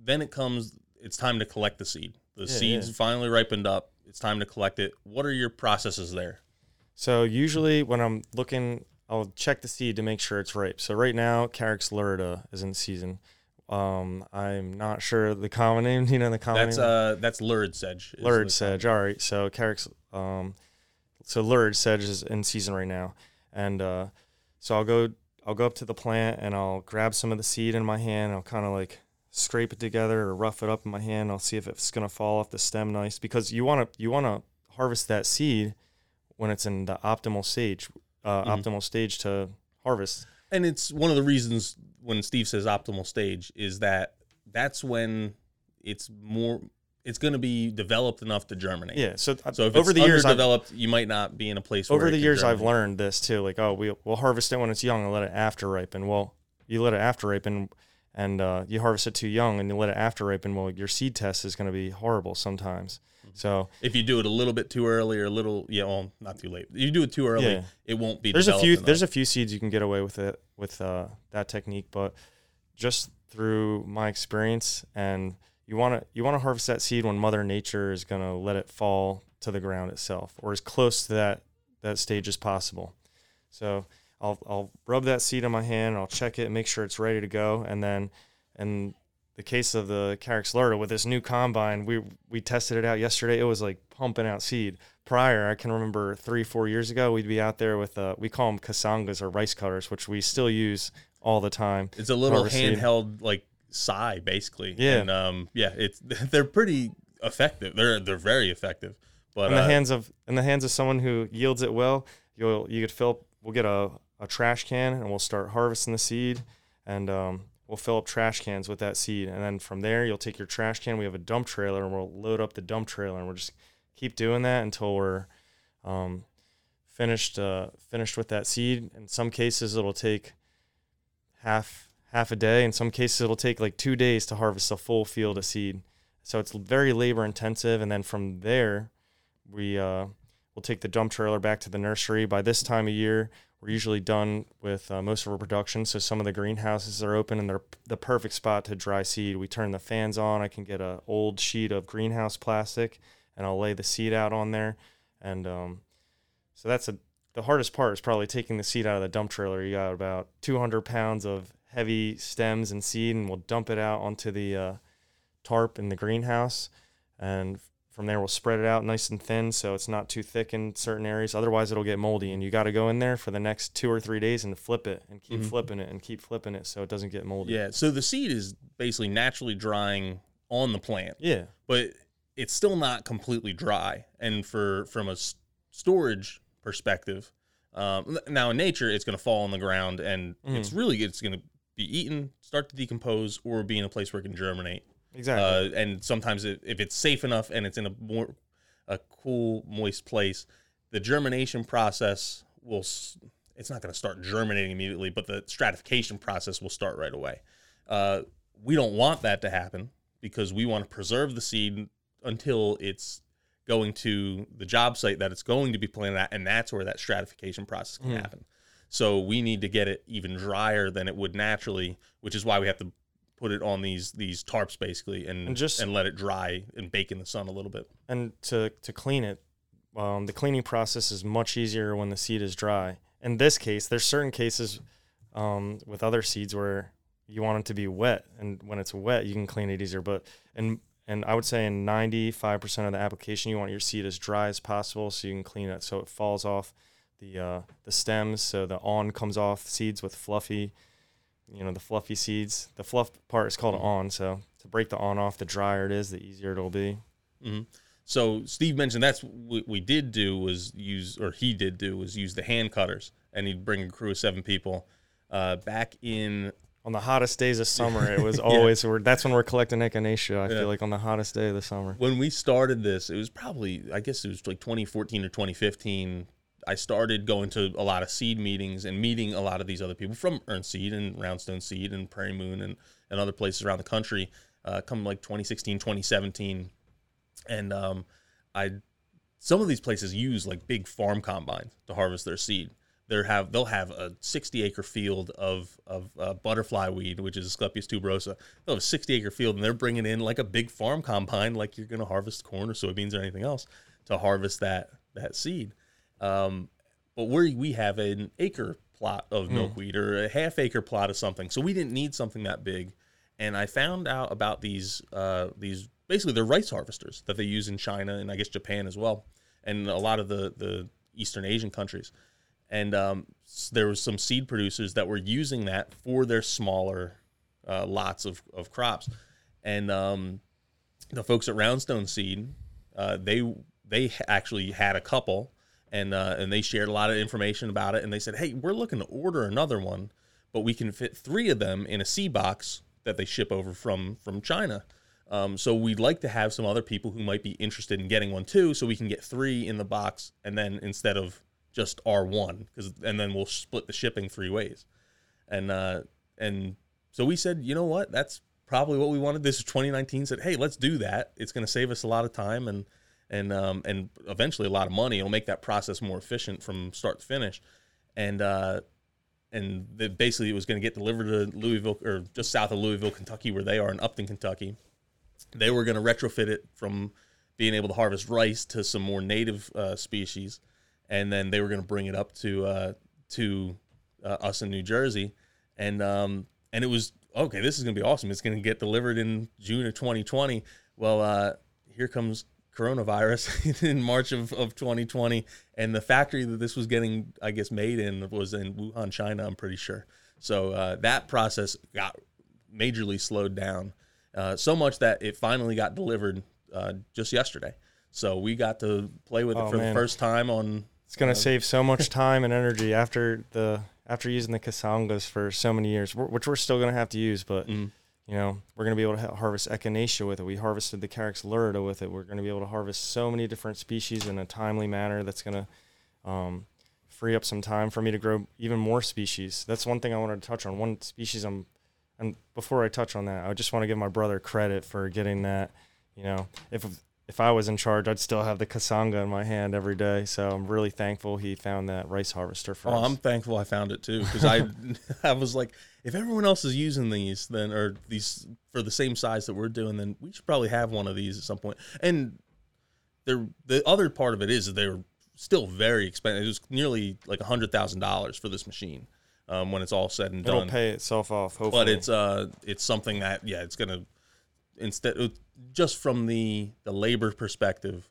Then it comes. It's time to collect the seed. The Yeah, seed's yeah. finally ripened up. It's time to collect it. What are your processes there? So usually when I'm looking, I'll check the seed to make sure it's ripe. So right now, Carex lurida is in season. Um, I'm not sure the common name. You know the common That's name. uh that's lurid sedge. lurid sedge. All right. So Carex, um, so lurid sedge is in season right now, and uh, so I'll go, I'll go up to the plant and I'll grab some of the seed in my hand. I'll kind of like scrape it together or rough it up in my hand. I'll see if it's gonna fall off the stem nice because you wanna you wanna harvest that seed when it's in the optimal stage, uh, Mhm. optimal stage to harvest. And it's one of the reasons when Steve says optimal stage is that that's when it's more it's going to be developed enough to germinate. Yeah. So, uh, So if over it's the years, I've, underdeveloped, you might not be in a place where over the years I've learned this too. Like, oh, we we'll harvest it when it's young and let it after ripen. Well, you let it after ripen, and uh, you harvest it too young and you let it after ripen. Well, your seed test is going to be horrible sometimes. Mm-hmm. So If you do it a little bit too early or a little, yeah, well, not too late. If you do it too early, Yeah. it won't be. there's a few enough. there's a few seeds you can get away with it with uh, that technique, but just through my experience and you want to you want to harvest that seed when Mother Nature is going to let it fall to the ground itself or as close to that that stage as possible. So I'll I'll rub that seed on my hand, and I'll check it, and make sure it's ready to go, and then in the case of the Carex Lurida with this new combine, we we tested it out yesterday. It was like pumping out seed. Prior, I can remember three four years ago, we'd be out there with uh, we call them kasangas or rice cutters, which we still use all the time. It's a little harvest seed. handheld like sigh, basically. Yeah. And um, yeah, it's they're pretty effective. They're they're very effective. But in the uh, hands of in the hands of someone who yields it well, you'll you could fill. We'll get a, a trash can and we'll start harvesting the seed, and um, we'll fill up trash cans with that seed, and then from there you'll take your trash can. We have a dump trailer, and we'll load up the dump trailer, and we'll just keep doing that until we're um, finished uh, finished with that seed. In some cases, it'll take half half a day. In some cases, it'll take like two days to harvest a full field of seed, so it's very labor intensive. And then from there, we uh, will take the dump trailer back to the nursery. By this time of year, we're usually done with uh, most of our production. So some of the greenhouses are open and they're the perfect spot to dry seed. We turn the fans on. I can get a old sheet of greenhouse plastic and I'll lay the seed out on there. And um, so that's a the hardest part is probably taking the seed out of the dump trailer. You got about 200 pounds of heavy stems and seed, and we'll dump it out onto the uh, tarp in the greenhouse. And from there, we'll spread it out nice and thin so it's not too thick in certain areas. Otherwise, it'll get moldy, and you got to go in there for the next two or three days and flip it and keep Mhm. flipping it and keep flipping it so it doesn't get moldy. Yeah. So the seed is basically naturally drying on the plant, Yeah. but it's still not completely dry. And for from a storage perspective, um, now in nature, it's going to fall on the ground, and it's really it's going to be eaten, start to decompose, or be in a place where it can germinate. Exactly. Uh, and sometimes it, if it's safe enough and it's in a more a cool, moist place, the germination process will. s- It's not going to start germinating immediately, but the stratification process will start right away. Uh, we don't want that to happen because we want to preserve the seed until it's going to the job site that it's going to be planted at, and that's where that stratification process can happen. So we need to get it even drier than it would naturally, which is why we have to put it on these these tarps basically and And just- and let it dry and bake in the sun a little bit. and to to clean it, um, the cleaning process is much easier when the seed is dry. In this case, there's certain cases um, with other seeds where you want it to be wet, and when it's wet, you can clean it easier. But and and I would say in 95% of the application, you want your seed as dry as possible so you can clean it so it falls off the uh, the stems, so the on comes off seeds with fluffy, you know, the fluffy seeds. The fluff part is called on, so to break the on off, the drier it is, the easier it'll be. hmm So Steve mentioned that's what we did do was use, or he did do was use the hand cutters, and he'd bring a crew of seven people. Uh, back in on the hottest days of summer, it was always we're, that's when we're collecting echinacea. I Yeah. feel like on the hottest day of the summer. when we started this, it was probably I guess it was like 2014 or 2015. I started going to a lot of seed meetings and meeting a lot of these other people from Ernst Seed and Roundstone Seed and Prairie Moon and, and other places around the country. Uh, come like 2016, 2017, and um, I some of these places use like big farm combines to harvest their seed. They have they'll have a 60 acre field of of uh, butterfly weed, which is Asclepias tuberosa. They'll have a 60 acre field, and they're bringing in like a big farm combine, like you're going to harvest corn or soybeans or anything else, to harvest that that seed. Um, but we we have an acre plot of milkweed or a half acre plot of something, so we didn't need something that big. And I found out about these uh, these basically they're rice harvesters that they use in China and I guess Japan as well, and a lot of the the Eastern Asian countries. And um, there was some seed producers that were using that for their smaller uh, lots of, of crops, and um, the folks at Roundstone Seed, uh, they they actually had a couple, and uh, and they shared a lot of information about it, and they said, hey, we're looking to order another one, but we can fit three of them in a seed box that they ship over from from China. Um, so we'd like to have some other people who might be interested in getting one too, so we can get three in the box, and then instead of just R one, because and then we'll split the shipping three ways, and uh, and so we said, you know what, that's probably what we wanted. This is 2019. Said, hey, let's do that. It's going to save us a lot of time and and um, and eventually a lot of money. It'll make that process more efficient from start to finish, and uh, and the, basically it was going to get delivered to Louisville or just south of Louisville, Kentucky, where they are in Upton, Kentucky. They were going to retrofit it from being able to harvest rice to some more native uh, species, and then they were going to bring it up to uh, to uh, us in New Jersey, and um, and it was okay. This is going to be awesome. It's going to get delivered in June of 2020. Well, uh, here comes coronavirus in March of, of 2020, and the factory that this was getting, I guess, made in was in Wuhan, China. I'm pretty sure. So uh, that process got majorly slowed down, uh, so much that it finally got delivered uh, just yesterday. So we got to play with it Oh, for man. the first time on. It's gonna save so much time and energy after the after using the kasangas for so many years, which we're still gonna have to use. But Mhm. You know, we're gonna be able to ha- harvest echinacea with it. We harvested the Carex lurida with it. We're gonna be able to harvest so many different species in a timely manner. That's gonna um, free up some time for me to grow even more species. That's one thing I wanted to touch on. One species I'm, and before I touch on that, I just want to give my brother credit for getting that, you know, if if I was in charge, I'd still have the Kasanga in my hand every day. So I'm really thankful he found that rice harvester for Oh, us. I'm thankful I found it too because I I was like, if everyone else is using these, then or these for the same size that we're doing, then we should probably have one of these at some point. And the the other part of it is that they were still very expensive. It was nearly like a hundred thousand dollars for this machine um, when it's all said and It'll done. pay itself off. Hopefully, but it's uh it's something that yeah it's gonna instead uh, just from the the labor perspective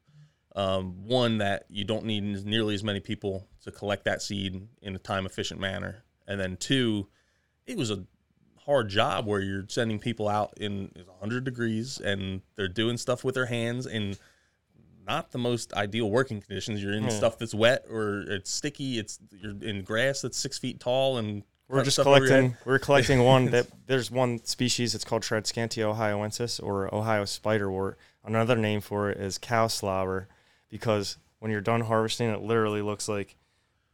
um, one that you don't need nearly as many people to collect that seed in a time efficient manner and then two it was a hard job where you're sending people out in 100 degrees and they're doing stuff with their hands in not the most ideal working conditions you're in Yeah. stuff that's wet or it's sticky it's you're in grass that's six feet tall and we're just stuff over your head. collecting. We're collecting one that there's one species. It's called Tradescantia ohioensis or Ohio spiderwort. Another name for it is cow slobber, because when you're done harvesting, it literally looks like,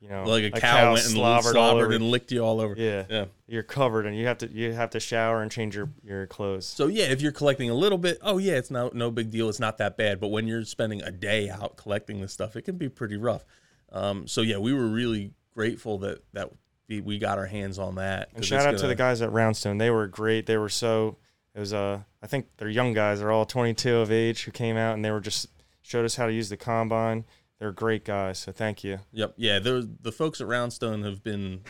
you know, like a, cow, went and slobbered slobbered, and licked you all over. yeah, Yeah. you're covered, and you have to you have to shower and change your your clothes. So yeah, if you're collecting a little bit, oh yeah, it's no no big deal. It's not that bad. But when you're spending a day out collecting this stuff, it can be pretty rough. Um, so yeah, we were really grateful that that we, we got our hands on that. And shout out to gonna- the guys at Roundstone. They were great. They were so it was uh I think they're young guys. They're all 22 of age who came out and they were just showed us how to use the combine. They're great guys. So thank you. Yep. Yeah. The the folks at Roundstone have been,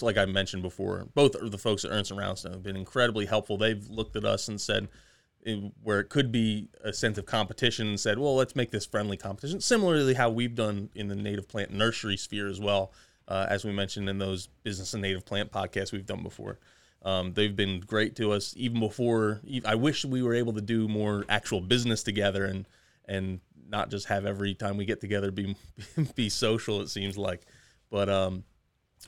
like I mentioned before, both of the folks at Ernst and Roundstone have been incredibly helpful. They've looked at us and said, eh, where it could be a sense of competition, and said, well, let's make this friendly competition. Similarly, how we've done in the native plant nursery sphere as well, uh, as we mentioned in those business and native plant podcasts we've done before. Um, they've been great to us even before. I wish we were able to do more actual business together and and not just have every time we get together be be social. It seems like, but um,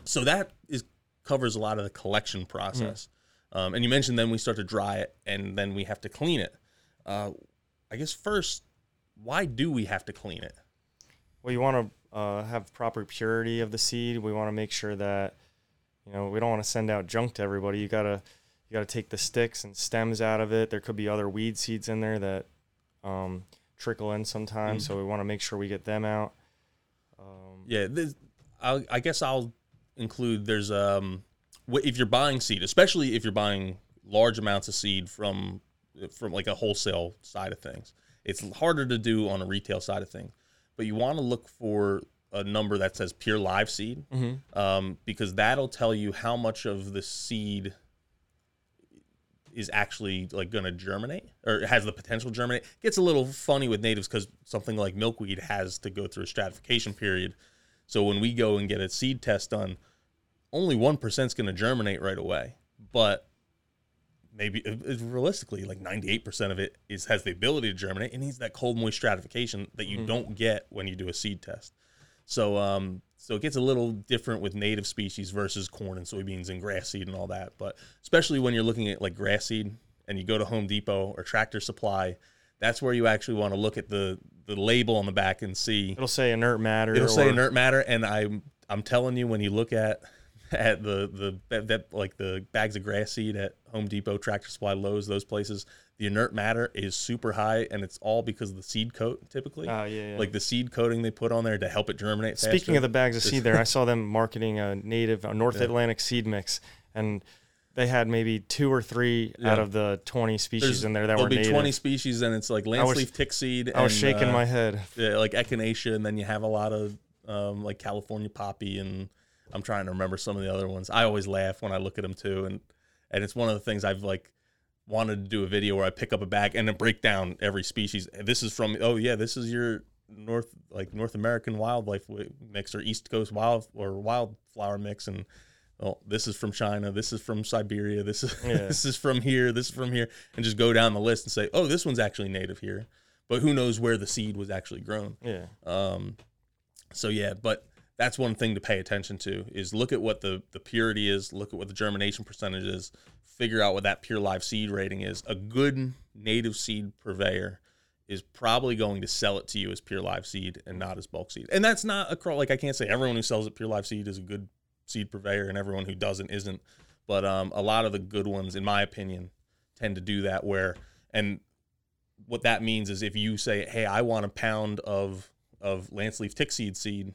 so that is covers a lot of the collection process. Um, and you mentioned then we start to dry it and then we have to clean it. Uh, I guess first, why do we have to clean it? Well, you want to uh, have proper purity of the seed. We want to make sure that you know we don't want to send out junk to everybody. You gotta you gotta take the sticks and stems out of it. There could be other weed seeds in there that um, trickle in sometimes, so we want to make sure we get them out. Um, Yeah, this, I guess I'll include there's um if you're buying seed, especially if you're buying large amounts of seed from from like a wholesale side of things, it's harder to do on a retail side of things. But you want to look for a number that says pure live seed um, because that'll tell you how much of the seed is actually like going to germinate or has the potential to germinate. Gets a little funny with natives because something like milkweed has to go through a stratification period. So when we go and get a seed test done, only one percent is going to germinate right away. But maybe realistically, like ninety eight percent of it is has the ability to germinate. It needs that cold moist stratification that you don't get when you do a seed test. So um, so it gets a little different with native species versus corn and soybeans and grass seed and all that. But especially when you're looking at like grass seed and you go to Home Depot or Tractor Supply, that's where you actually want to look at the the label on the back and see it'll say inert matter. it'll say inert matter. And I'm I'm telling you, when you look at at the the that, that like the bags of grass seed at Home Depot, Tractor Supply, Lowe's, those places, the inert matter is super high, and it's all because of the seed coat. Typically, Oh, yeah, yeah. like the seed coating they put on there to help it germinate. Speaking faster. of the bags of seed, there I saw them marketing a native a North Atlantic seed mix, and they had maybe two or three out of the 20 species There's- in there that there'll were be native. 20 species, and it's like lance was- leaf tick seed. I was and, shaking uh, my head. yeah, like echinacea, and then you have a lot of um, like California poppy, and I'm trying to remember some of the other ones. I always laugh when I look at them too, and and it's one of the things I've like wanted to do a video where I pick up a bag and then break down every species. This is from oh yeah, this is your North like North American wildlife mix or East Coast wild or wildflower mix, and well, this is from China, this is from Siberia, this is Yeah. this is from here, this is from here, and just go down the list and say, oh, this one's actually native here, but who knows where the seed was actually grown. Yeah. Um, so yeah, but that's one thing to pay attention to is look at what the the purity is, look at what the germination percentage is, figure out what that pure live seed rating is. A good native seed purveyor is probably going to sell it to you as pure live seed and not as bulk seed. And that's not across like I can't say everyone who sells it pure live seed is a good seed purveyor and everyone who doesn't isn't. But um, a lot of the good ones, in my opinion, tend to do that where and what that means is if you say, "Hey, I want a pound of of lance leaf tick seed seed,"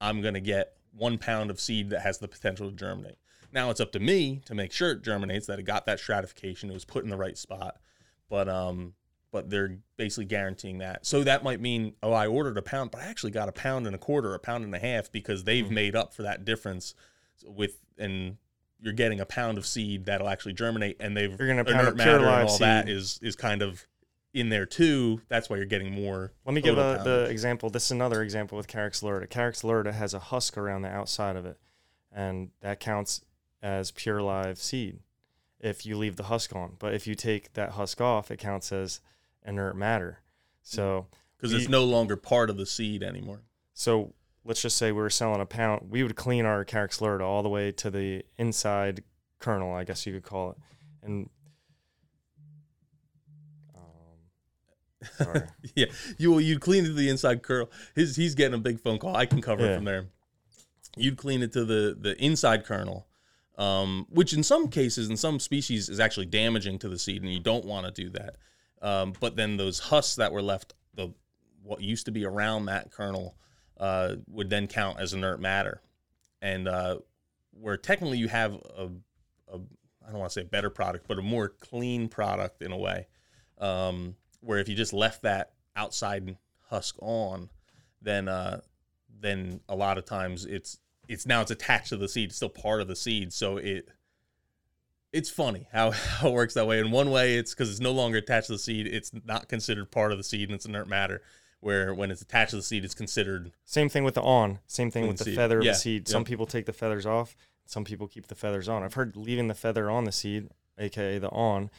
I'm going to get one pound of seed that has the potential to germinate. Now it's up to me to make sure it germinates, that it got that stratification, it was put in the right spot. But um, but they're basically guaranteeing that. So that might mean, oh, I ordered a pound, but I actually got a pound and a quarter, a pound and a half, because they've mm-hmm. made up for that difference with and you're getting a pound of seed that'll actually germinate, and they've you're going to pound matter and all seed. that is is kind of in there too. That's why you're getting more. Let me give a, the example. This is another example with Carex lurida. Carex lurida has a husk around the outside of it, and that counts as pure live seed if you leave the husk on. But if you take that husk off, it counts as inert matter. So mm-hmm. because it's no longer part of the seed anymore. So let's just say we were selling a pound, we would clean our Carex lurida all the way to the inside kernel, I guess you could call it, and um, Sorry. yeah, you you'd clean it to the inside kernel. His he's getting a big phone call. I can cover yeah. it from there. You'd clean it to the the inside kernel, um, which in some cases, in some species, is actually damaging to the seed, and you don't want to do that. Um, but then those husks that were left, the what used to be around that kernel, uh, would then count as inert matter, and uh, where technically you have a, a I don't want to say a better product, but a more clean product in a way. Um, where if you just left that outside husk on, then uh, then a lot of times it's it's now it's attached to the seed, it's still part of the seed, so it it's funny how, how it works that way. In one way, it's because it's no longer attached to the seed; it's not considered part of the seed, and it's inert matter. Where when it's attached to the seed, it's considered. Same thing with the on. Same thing with the seed. feather yeah. of the seed. Some people take the feathers off. Some people keep the feathers on. I've heard leaving the feather on the seed, aka the on,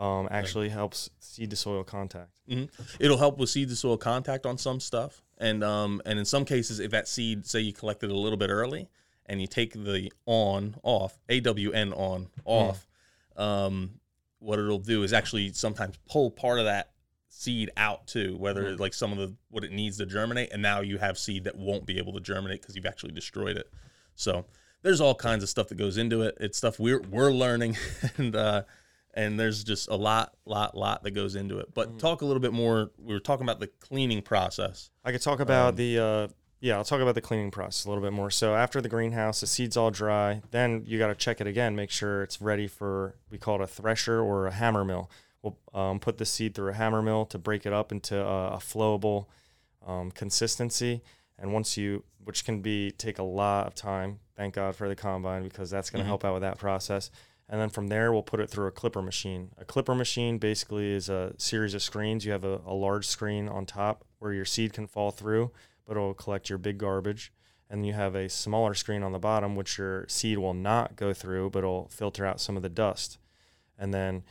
um, actually right. helps seed to soil contact. Mm-hmm. It'll help with seed to soil contact on some stuff, and um, and in some cases, if that seed, say you collected a little bit early, and you take the on off, A W N on off, mm. um, what it'll do is actually sometimes pull part of that seed out too, whether mm. like some of the what it needs to germinate, and now you have seed that won't be able to germinate because you've actually destroyed it. So there's all kinds of stuff that goes into it. It's stuff we're we're learning, and uh, and there's just a lot, lot, lot that goes into it. But mm. talk a little bit more. We were talking about the cleaning process. I could talk about um, the, uh, yeah, I'll talk about the cleaning process a little bit more. So after the greenhouse, the seed's all dry. Then you got to check it again, make sure it's ready for we call it a thresher or a hammer mill. We'll um, put the seed through a hammer mill to break it up into a, a flowable um, consistency. And once you, which can be take a lot of time. Thank God for the combine because that's going to mm-hmm. help out with that process and then from there we'll put it through a clipper machine. A clipper machine basically is a series of screens. You have a, a large screen on top where your seed can fall through, but it'll collect your big garbage. And you have a smaller screen on the bottom, which your seed will not go through, but it'll filter out some of the dust. And then,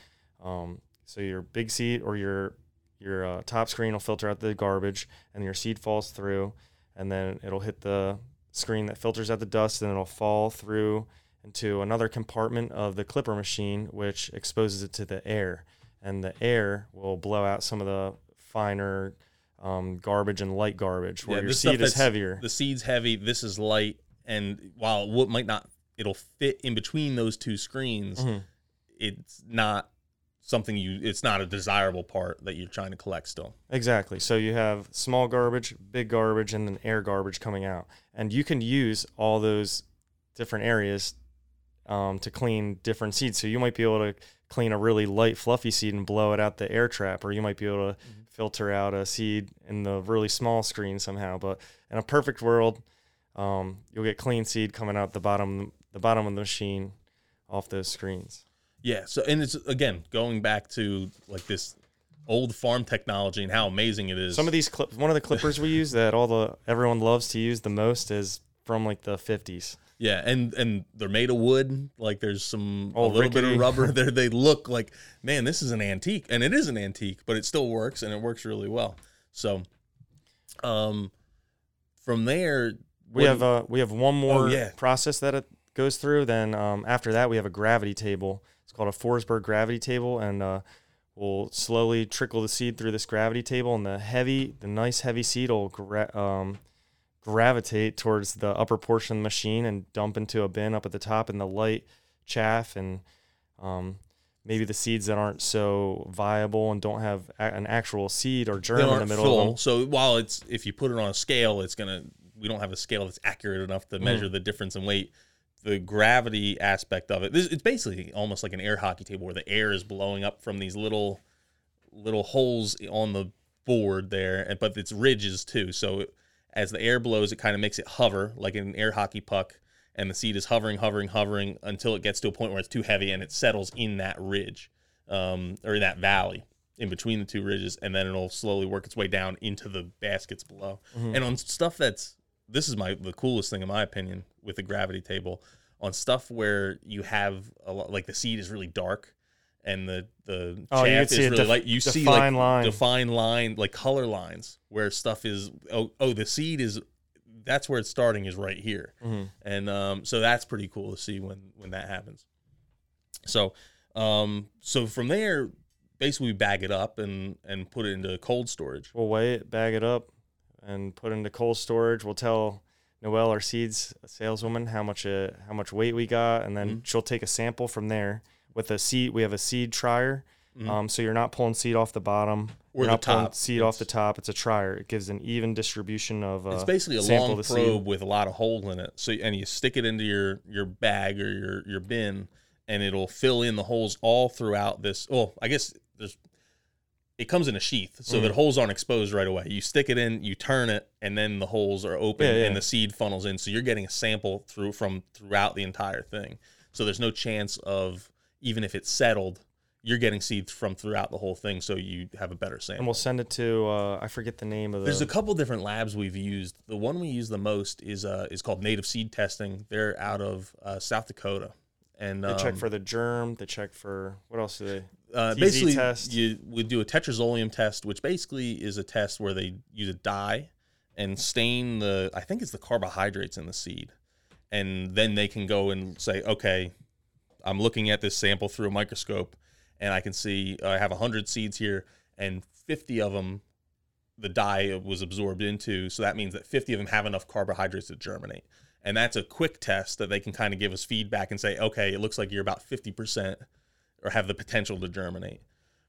um, so your big seed or your your uh, top screen will filter out the garbage, and your seed falls through, and then it'll hit the screen that filters out the dust, and it'll fall through into another compartment of the clipper machine, which exposes it to the air. And the air will blow out some of the finer um, garbage and light garbage where yeah, your seed is heavier. The seed's heavy, this is light. And while what might not, it'll fit in between those two screens, mm-hmm. it's not something you it's not a desirable part that you're trying to collect still. Exactly. So you have small garbage, big garbage and then air garbage coming out. And you can use all those different areas um, to clean different seeds. So you might be able to clean a really light, fluffy seed and blow it out the air trap, or you might be able to mm-hmm. filter out a seed in the really small screen somehow. But in a perfect world, um, you'll get clean seed coming out the bottom, the bottom of the machine, off those screens. Yeah. So and it's again going back to like this old farm technology and how amazing it is. Some of these clips, one of the clippers we use that all the everyone loves to use the most is from like the 50s. Yeah, and and they're made of wood. Like there's some oh, a little rickety. bit of rubber there. They look like man, this is an antique, and it is an antique, but it still works and it works really well. So, um, from there we have uh we have one more oh, yeah. process that it goes through. Then um, after that we have a gravity table. It's called a Forsberg gravity table, and uh, we'll slowly trickle the seed through this gravity table, and the heavy, the nice heavy seed will gra- um, gravitate towards the upper portion of the machine and dump into a bin up at the top, and the light chaff and um, maybe the seeds that aren't so viable and don't have a- an actual seed or germ in the middle full. of them. So while it's if you put it on a scale, it's gonna we don't have a scale that's accurate enough Mm. to measure the difference in weight. The gravity aspect of it, this, it's basically almost like an air hockey table where the air is blowing up from these little little holes on the board there, and but it's ridges too. So as the air blows, it kind of makes it hover like an air hockey puck, and the seed is hovering, hovering, hovering until it gets to a point where it's too heavy and it settles in that ridge um, or in that valley in between the two ridges, and then it'll slowly work its way down into the baskets below. And on stuff that's this is my the coolest thing in my opinion with the gravity table on stuff where you have a lot like the seed is really dark and the the Oh, you chaff see is really def- light. You see like line. defined line like color lines where stuff is oh oh the seed is that's where it's starting is right here Mm-hmm. and um, so that's pretty cool to see when when that happens so um, so from there basically we bag it up and and put it into cold storage We'll weigh it, bag it up, and put it into cold storage. We'll tell Noelle, our seeds saleswoman, how much uh, how much weight we got, and then Mm-hmm. she'll take a sample from there with a seed. We have a seed trier, um, so you're not pulling seed off the bottom Mm-hmm. Or you're the not pulling top. seed off the top. It's a trier. It gives an even distribution of. Uh, it's basically a long probe seed. with a lot of holes in it so and you stick it into your your bag or your your bin and it'll fill in the holes all throughout this well i guess there's it comes in a sheath so Mm. that holes aren't exposed right away you stick it in you turn it and then the holes are open Yeah, yeah. and the seed funnels in so you're getting a sample through from throughout the entire thing so there's no chance of even if it's settled you're getting seeds from throughout the whole thing so you have a better sample And we'll send it to. Uh, I forget the name of the. there's a couple different labs we've used. The one we use the most is uh is called Native Seed Testing. They're out of uh, South Dakota, and they check um, for the germ. They check for what else do they? uh, basically test. you would do a tetrazolium test, which basically is a test where they use a dye and stain the I think it's the carbohydrates in the seed, and then they can go and say, okay, I'm looking at this sample through a microscope, and I can see I have 100 seeds here, and 50 of them the dye was absorbed into. So that means that 50 of them have enough carbohydrates to germinate. And that's a quick test that they can kind of give us feedback and say, okay, it looks like you're about 50% or have the potential to germinate.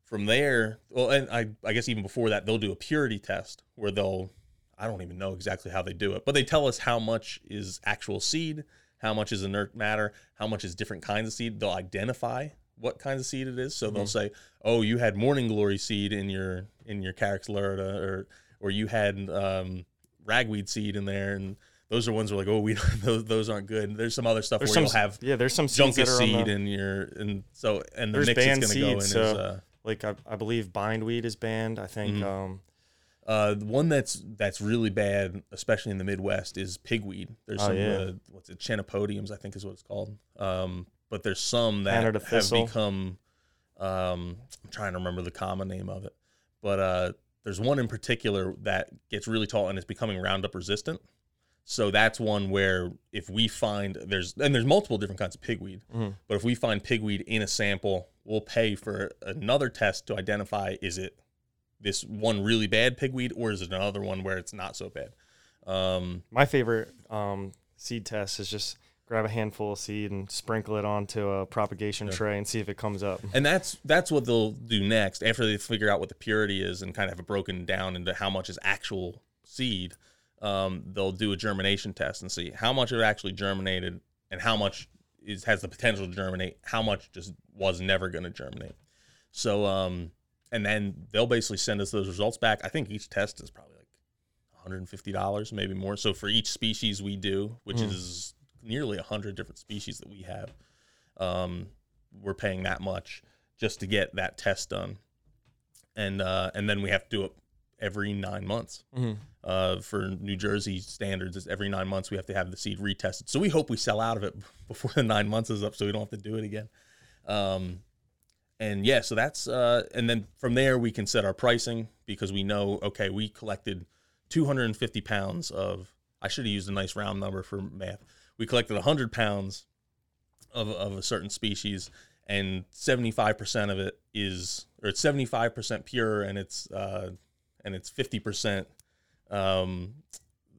From there, well, and I, I guess even before that, they'll do a purity test where they'll, I don't even know exactly how they do it, but they tell us how much is actual seed, how much is inert matter, how much is different kinds of seed. They'll identify what kinds of seed it is. So they'll say, "Oh, you had morning glory seed in your in your Carex lurida, or or you had um, ragweed seed in there," and those are ones where like, "Oh, we those, those aren't good." There's some other stuff There's where some you'll have yeah. There's some Juncus seed the, in your and so and the mix it's going to go in seeds, is so- uh, like I, I believe bindweed is banned. I think Mhm. um, Uh, the one that's that's really bad, especially in the Midwest, is pigweed. There's Oh, some yeah. uh, what's it, chenopodiums, I think is what it's called. Um, but there's some that have become. Um, I'm trying to remember the common name of it, but uh, there's one in particular that gets really tall and is becoming Roundup resistant. So that's one where if we find there's and there's multiple different kinds of pigweed, Mhm. but if we find pigweed in a sample, we'll pay for another test to identify is it this one really bad pigweed or is it another one where it's not so bad. Um, my favorite um, seed test is just grab a handful of seed and sprinkle it onto a propagation tray and see if it comes up. and that's that's what they'll do next after they figure out what the purity is and kind of have it broken down into how much is actual seed. Um, they'll do a germination test and see how much it actually germinated and how much is has the potential to germinate, how much just was never going to germinate. So, um, and then they'll basically send us those results back. I think each test is probably like $150, maybe more. So for each species we do, which Mm. is nearly 100 different species that we have, um, we're paying that much just to get that test done. And uh, and then we have to do it every nine months. Mhm. Uh, for New Jersey standards, is every nine months we have to have the seed retested. So we hope we sell out of it before the nine months is up, so we don't have to do it again. Um, and yeah, so that's uh, and then from there we can set our pricing because we know okay, we collected 250 pounds of. I should have used a nice round number for math. We collected 100 pounds of of a certain species, and 75 percent of it is, or it's 75 percent pure, and it's uh, and it's 50 percent. Um,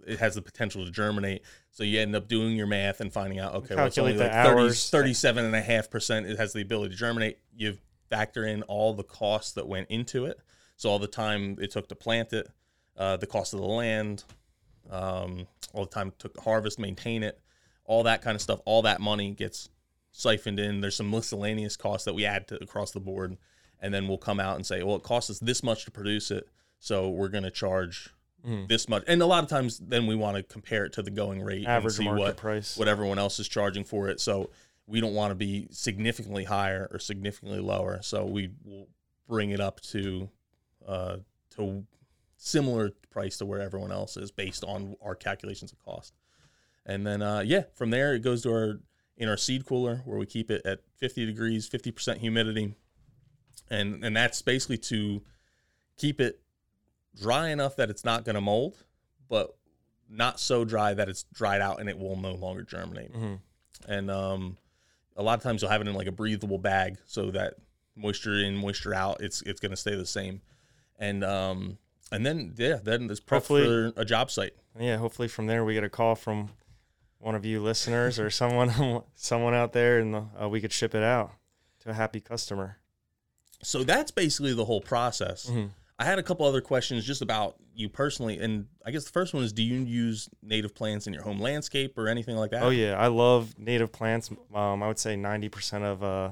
it has the potential to germinate. So you end up doing your math and finding out, okay, well, it's only like the 30, hours. 37 and a half percent. It has the ability to germinate. You factor in all the costs that went into it. So all the time it took to plant it, uh, the cost of the land, um, all the time it took to harvest, maintain it, all that kind of stuff. All that money gets siphoned in. There's some miscellaneous costs that we add to across the board, and then we'll come out and say, well, it costs us this much to produce it, so we're going to charge Mm. this much. And a lot of times, then we want to compare it to the going rate Average and see market what price. what everyone else is charging for it. So we don't want to be significantly higher or significantly lower. So we will bring it up to uh, to similar price to where everyone else is based on our calculations of cost. And then uh, yeah, from there it goes to our in our seed cooler where we keep it at 50 degrees, 50% humidity. And and that's basically to keep it dry enough that it's not going to mold, but not so dry that it's dried out and it will no longer germinate. Mhm. And um, a lot of times you'll have it in like a breathable bag so that moisture in, moisture out, it's it's going to stay the same. And um, and then yeah, then it's prep Hopefully- for a job site. Yeah, hopefully from there we get a call from one of you listeners or someone someone out there, and uh, we could ship it out to a happy customer. So that's basically the whole process. Mhm. I had a couple other questions just about you personally, and I guess the first one is: Do you use native plants in your home landscape or anything like that? Oh yeah, I love native plants. Um, I would say ninety percent of uh,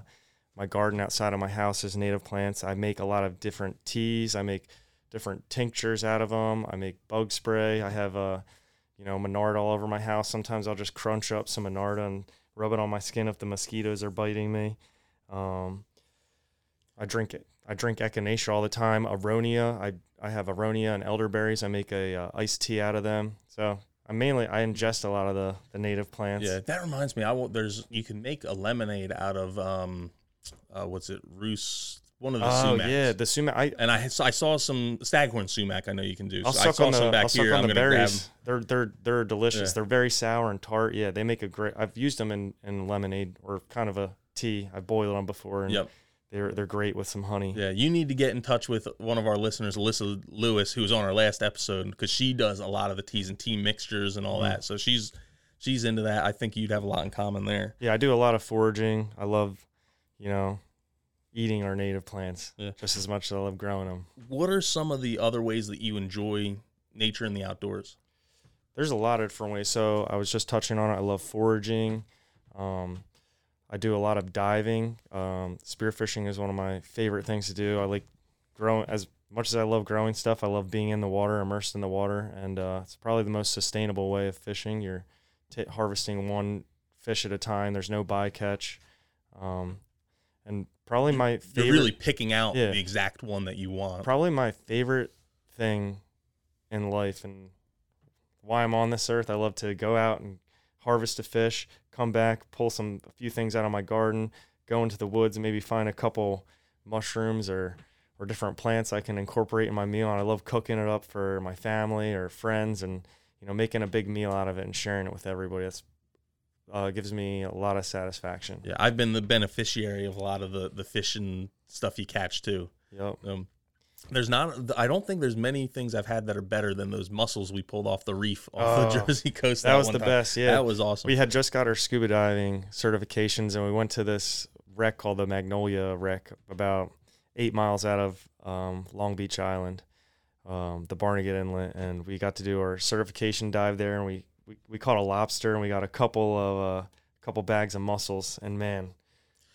my garden outside of my house is native plants. I make a lot of different teas. I make different tinctures out of them. I make bug spray. I have uh, you know Monarda all over my house. Sometimes I'll just crunch up some Monarda and rub it on my skin if the mosquitoes are biting me. Um, I drink it. I drink echinacea all the time. Aronia. I I have aronia and elderberries. I make a uh, iced tea out of them. So I mainly I ingest a lot of the the native plants. Yeah, that reminds me. I will, there's you can make a lemonade out of um, uh, what's it, Rhus, one of the Oh sumacs. yeah, the sumac. I And I I saw some staghorn sumac. I know you can do. I'll so I saw on the some back I'll suck here. on I'm the berries. They're they're they're delicious. Yeah. They're very sour and tart. Yeah, they make a great. I've used them in in lemonade or kind of a tea. I've boiled them before, and Yep. They're they're great with some honey. Yeah, you need to get in touch with one of our listeners, Alyssa Lewis, who was on our last episode, because she does a lot of the teas and tea mixtures and all that. So she's she's into that. I think you'd have a lot in common there. Yeah, I do a lot of foraging. I love, you know, eating our native plants Yeah. just as much as I love growing them. What are some of the other ways that you enjoy nature and the outdoors? There's a lot of different ways. So I was just touching on it. I love foraging. Um, I do a lot of diving. Um, spearfishing is one of my favorite things to do. I like growing as much as I love growing stuff. I love being in the water, immersed in the water, and uh, it's probably the most sustainable way of fishing. You're ta harvesting one fish at a time. There's no bycatch, um, and probably my favorite. You're really picking out Yeah. the exact one that you want. probably my favorite thing in life and why I'm on this earth. I love to go out and harvest a fish, come back, pull some a few things out of my garden, go into the woods and maybe find a couple mushrooms or or different plants I can incorporate in my meal. And I love cooking it up for my family or friends and you know making a big meal out of it and sharing it with everybody. That's uh, gives me a lot of satisfaction. Yeah, I've been the beneficiary of a lot of the the fish and stuff you catch too. Yep. Um, there's not. I don't think there's many things I've had that are better than those mussels we pulled off the reef off the Oh, Jersey coast. that was one the time. best, yeah. that was awesome. We had just got our scuba diving certifications, and we went to this wreck called the Magnolia Wreck, about eight miles out of um, Long Beach Island, um, the Barnegat Inlet, and we got to do our certification dive there, and we we, we caught a lobster, and we got a couple of uh, couple bags of mussels, and man,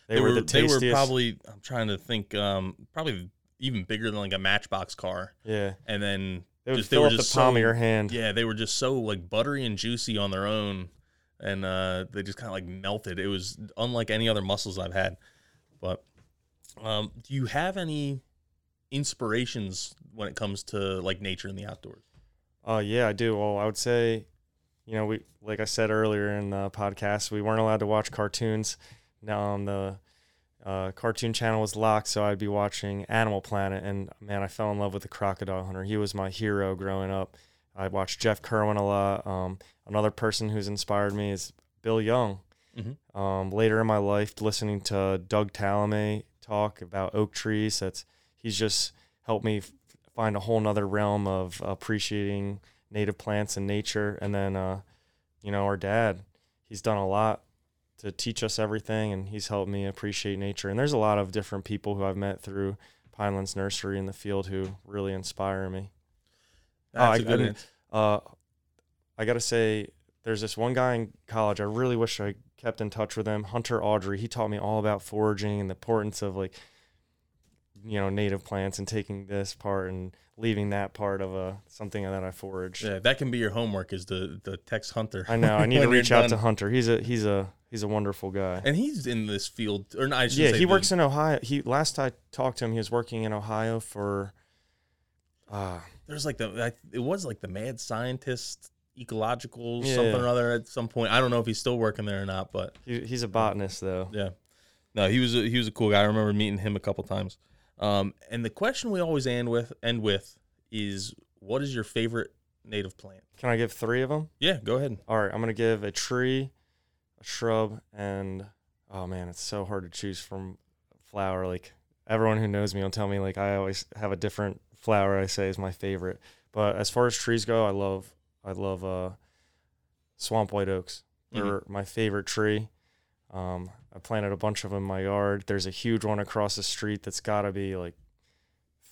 they, were, the they were probably. I'm trying to think. Um, probably even bigger than like a Matchbox car. yeah, And then they would just- they were up the just palm so- of your hand. yeah, they were just so like buttery and juicy on their own, and uh, they just kind of like melted. It was unlike any other mussels I've had. But um, do you have any inspirations when it comes to like nature and the outdoors? Uh, yeah, I do. Well, I would say, you know, we like I said earlier in the podcast, we weren't allowed to watch cartoons. Now on the uh, cartoon channel was locked, so I'd be watching Animal Planet, and man, I fell in love with the crocodile hunter. He was my hero growing up. I watched Jeff Corwin a lot. Um, another person who's inspired me is Bill Young. Mhm. Um, later in my life, listening to Doug Tallamy talk about oak trees, that's he's just helped me f- find a whole nother realm of appreciating native plants and nature. And then, uh, you know, our dad, he's done a lot to teach us everything, and he's helped me appreciate nature. And there's a lot of different people who I've met through Pinelands Nursery in the field who really inspire me. That's Oh, I a good couldn't- Uh, I gotta say, there's this one guy in college. I really wish I kept in touch with him. Hunter Audrey. He taught me all about foraging and the importance of like, you know, native plants and taking this part and leaving that part of a something that I forage. Yeah, that can be your homework is the the text hunter. I know. I need to reach out to. Hunter. He's a he's a he's a wonderful guy. And he's in this field, or no, I should Yeah, he the- works in Ohio. He last I talked to him, he was working in Ohio for. Uh, There's like the I, it was like the mad scientist, ecological Yeah. something or other at some point. I don't know if he's still working there or not, but he, he's a botanist though. yeah, no, he was a, he was a cool guy. I remember meeting him a couple times. Um, and the question we always end with end with is, what is your favorite native plant? Can I give three of them? Yeah, go ahead. All right, I'm gonna give a tree, a shrub, and oh man, it's so hard to choose from flower. Like everyone who knows me will tell me like I always have a different flower I say is my favorite. But as far as trees go, I love I love uh, swamp white oaks. They're my favorite tree. Um, I planted a bunch of them in my yard. There's a huge one across the street that's got to be like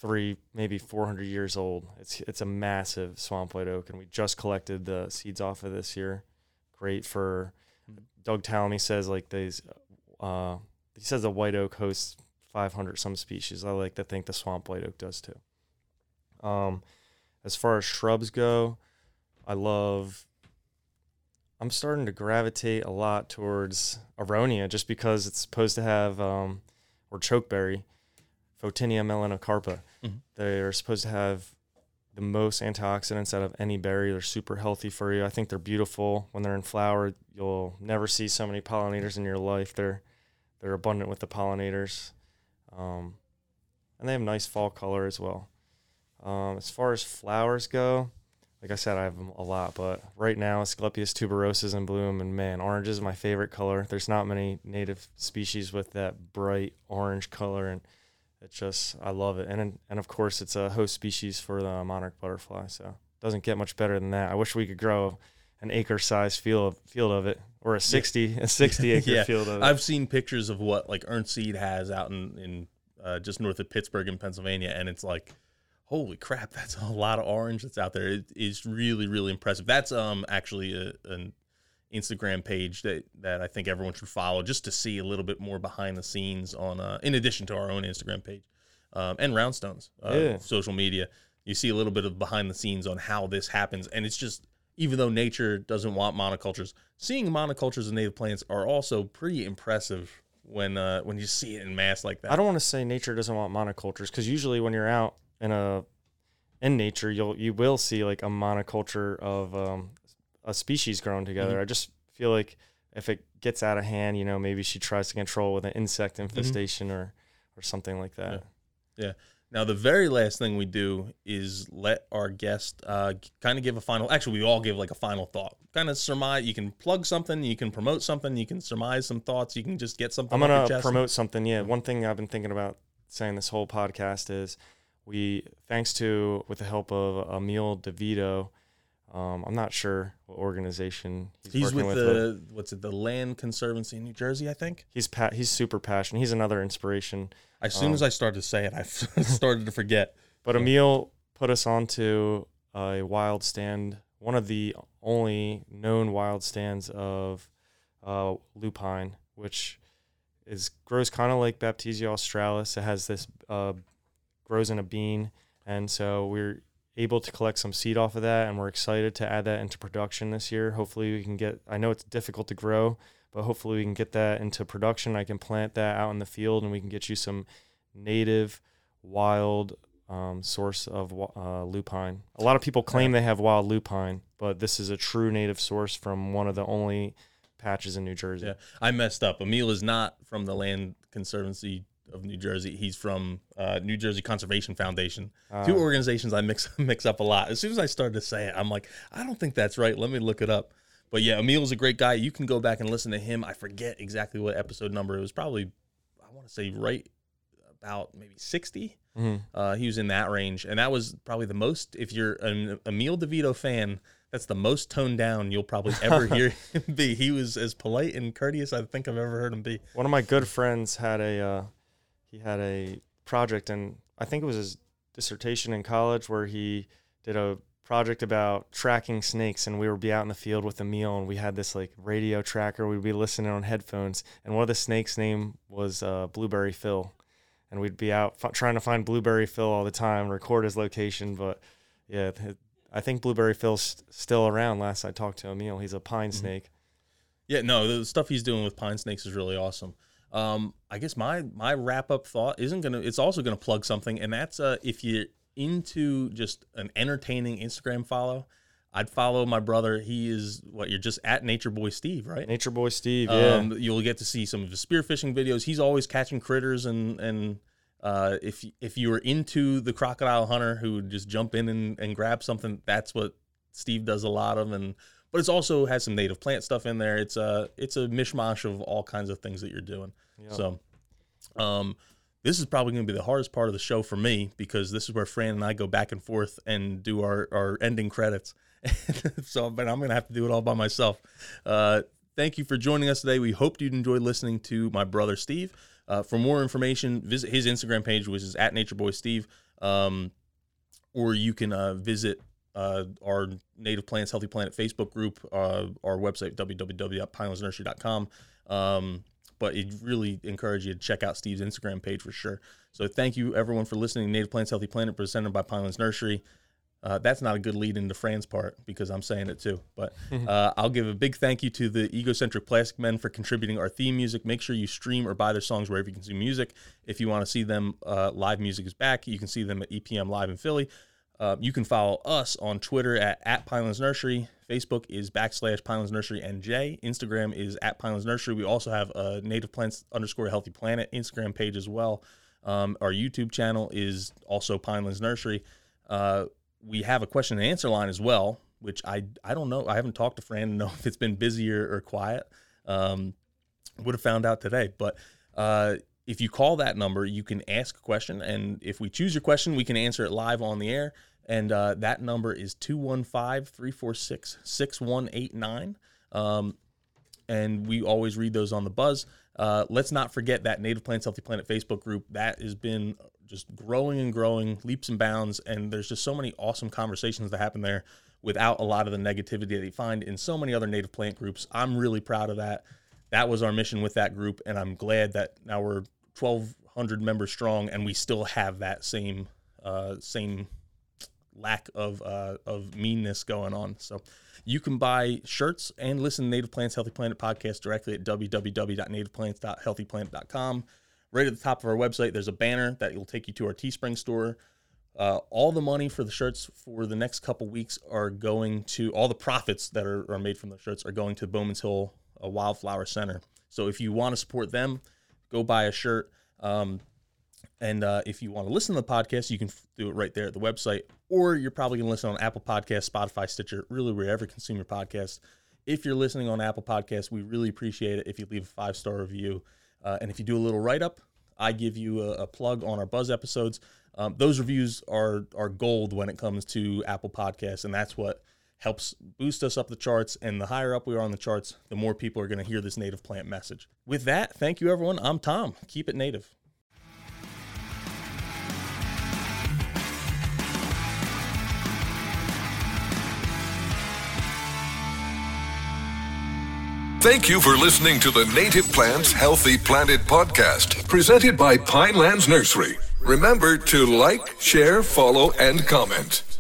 three, maybe 400 years old. It's it's a massive swamp white oak, and we just collected the seeds off of this year. Great for Doug Tallamy says like these. Uh, he says the white oak hosts 500 some species. I like to think the swamp white oak does too. Um, as far as shrubs go, I love. I'm starting to gravitate a lot towards aronia just because it's supposed to have, um, or chokeberry, Photinia melanocarpa. Mhm. They're supposed to have the most antioxidants out of any berry. They're super healthy for you. I think they're beautiful when they're in flower. You'll never see so many pollinators in your life. They're they're abundant with the pollinators, um, and they have nice fall color as well. Um, as far as flowers go, like I said, I have a lot, but right now Asclepias tuberosa is in bloom, and man, orange is my favorite color. There's not many native species with that bright orange color, and it's just I love it. And and of course, it's a host species for the monarch butterfly, so it doesn't get much better than that. I wish we could grow an acre-sized field field of it, or a sixty a sixty acre Yeah, field of it. I've seen pictures of what like Ernst Seed has out in in uh, just north of Pittsburgh in Pennsylvania, and it's like, holy crap, that's a lot of orange that's out there. It is really really impressive. That's um actually a, an Instagram page that that I think everyone should follow just to see a little bit more behind the scenes on uh, in addition to our own Instagram page um, and Roundstones uh, Yeah. social media. You see a little bit of behind the scenes on how this happens, and it's just even though nature doesn't want monocultures, seeing monocultures of native plants are also pretty impressive when uh, when you see it in mass like that. I don't want to say nature doesn't want monocultures because usually when you're out in a in nature, you'll you will see like a monoculture of um, a species growing together. I just feel like if it gets out of hand, you know, maybe she tries to control with an insect infestation or or something like that. Yeah. Now, the very last thing we do is let our guest uh, kind of give a final. Actually, we all give like a final thought. Kind of surmise. You can plug something. You can promote something. You can surmise some thoughts. You can just get something. I'm gonna promote something. Yeah, one thing I've been thinking about saying this whole podcast is we, thanks to with the help of Emil DeVito, um, I'm not sure what organization he's, He's working with with. the what's it? The Land Conservancy in New Jersey, I think. he's pa- he's super passionate. He's another inspiration. As soon Um, as I started to say it, I started to forget. But Emil put us onto a wild stand, one of the only known wild stands of uh, lupine, which is grows kind of like Baptisia australis. It has this uh, grows in a bean, and so we're able to collect some seed off of that, and we're excited to add that into production this year. Hopefully, we can get. I know it's difficult to grow, but hopefully we can get that into production. I can plant that out in the field, and we can get you some native, wild um, source of uh, lupine. A lot of people claim they have wild lupine, but this is a true native source from one of the only patches in New Jersey. Yeah, I messed up. Emil is not from the Land Conservancy of New Jersey. He's from uh, New Jersey Conservation Foundation. Two Ah. organizations I mix mix up a lot. As soon as I started to say it, I'm like, I don't think that's right. Let me look it up. But yeah, Emil is a great guy. You can go back and listen to him. I forget exactly what episode number. It was probably, I want to say right about maybe 60. Mhm. Uh, he was in that range, and that was probably the most. If you're an Emil DeVito fan, that's the most toned down you'll probably ever hear him be. He was as polite and courteous I think I've ever heard him be. One of my good friends had a uh, he had a project, and I think it was his dissertation in college where he did a project about tracking snakes and we would be out in the field with Emil and we had this like radio tracker. We'd be listening on headphones and one of the snakes name was uh, blueberry phil. And we'd be out f- trying to find blueberry phil all the time record his location but yeah i think blueberry phil's still around. Last i talked to emil he's a pine mm-hmm. snake. Yeah no the stuff he's doing with pine snakes is really awesome um, I guess my my wrap up thought isn't gonna. It's also gonna plug something, and that's uh, if you're into just an entertaining Instagram follow, I'd follow my brother. He is what you're just at Nature Boy Steve, right? Nature Boy Steve. Yeah. Um, you'll get to see some of his spearfishing videos. He's always catching critters, and and uh, if if you were into the crocodile hunter who would just jump in and, and grab something, that's what Steve does a lot of. And but it's also has some native plant stuff in there. It's a it's a mishmash of all kinds of things that you're doing. Yep. So, um, this is probably going to be the hardest part of the show for me because this is where Fran and I go back and forth and do our, our ending credits. so, but I'm going to have to do it all by myself. Uh, thank you for joining us today. We hope you enjoyed listening to my brother Steve. Uh, for more information, visit his Instagram page, which is at Nature Boy Steve, um, or you can uh, visit uh, our Native Plants Healthy Planet Facebook group, uh, our website www.pinelandsnursery.com. Um, but it really encourage you to check out Steve's Instagram page for sure. So thank you everyone for listening to Native Plants Healthy Planet presented by Pinelands Nursery. Uh, that's not a good lead into Fran's part because I'm saying it too. But uh, I'll give a big thank you to the Egocentric Plastic Men for contributing our theme music. Make sure you stream or buy their songs wherever you consume music. If you want to see them, uh, live music is back. You can see them at EPM Live in Philly. Uh, you can follow us on Twitter at, at Pinelands Nursery. Facebook is backslash Pinelands Nursery NJ. Instagram is at Pinelands Nursery. We also have a Native Plants underscore Healthy Planet Instagram page as well. Um, our YouTube channel is also Pinelands Nursery. Uh, we have a question and answer line as well, which I I don't know. I haven't talked to Fran to know if it's been busy or, or quiet. Um, would have found out today, but uh, if you call that number, you can ask a question, and if we choose your question, we can answer it live on the air. And uh, that number is 215 346 6189. Um, and we always read those on the buzz. Uh, let's not forget that Native Plants Healthy Planet Facebook group that has been just growing and growing, leaps and bounds. And there's just so many awesome conversations that happen there without a lot of the negativity that you find in so many other native plant groups. I'm really proud of that. That was our mission with that group, and I'm glad that now we're 1,200 members strong, and we still have that same uh, same lack of uh, of meanness going on. So you can buy shirts and listen to Native Plants Healthy Planet podcast directly at www.nativeplants.healthyplanet.com. Right at the top of our website, there's a banner that will take you to our Teespring store. Uh, all the money for the shirts for the next couple weeks are going to all the profits that are, are made from the shirts are going to Bowman's Hill a Wildflower Center. So if you want to support them, go buy a shirt. Um, and uh, if you want to listen to the podcast, you can do it right there at the website, or you're probably going to listen on Apple Podcast, Spotify, Stitcher, really wherever you consume your podcast. If you're listening on Apple Podcasts, we really appreciate it if you leave a five star review. Uh, and if you do a little write up, I give you a, a, plug on our Buzz episodes. Um, those reviews are are gold when it comes to Apple Podcasts, and that's what helps boost us up the charts. And the higher up we are on the charts, the more people are going to hear this native plant message. With that, thank you, everyone. I'm Tom. Keep it native. Thank you for listening to the Native Plants Healthy Planet podcast, presented by Pinelands Nursery. Remember to like, share, follow, and comment.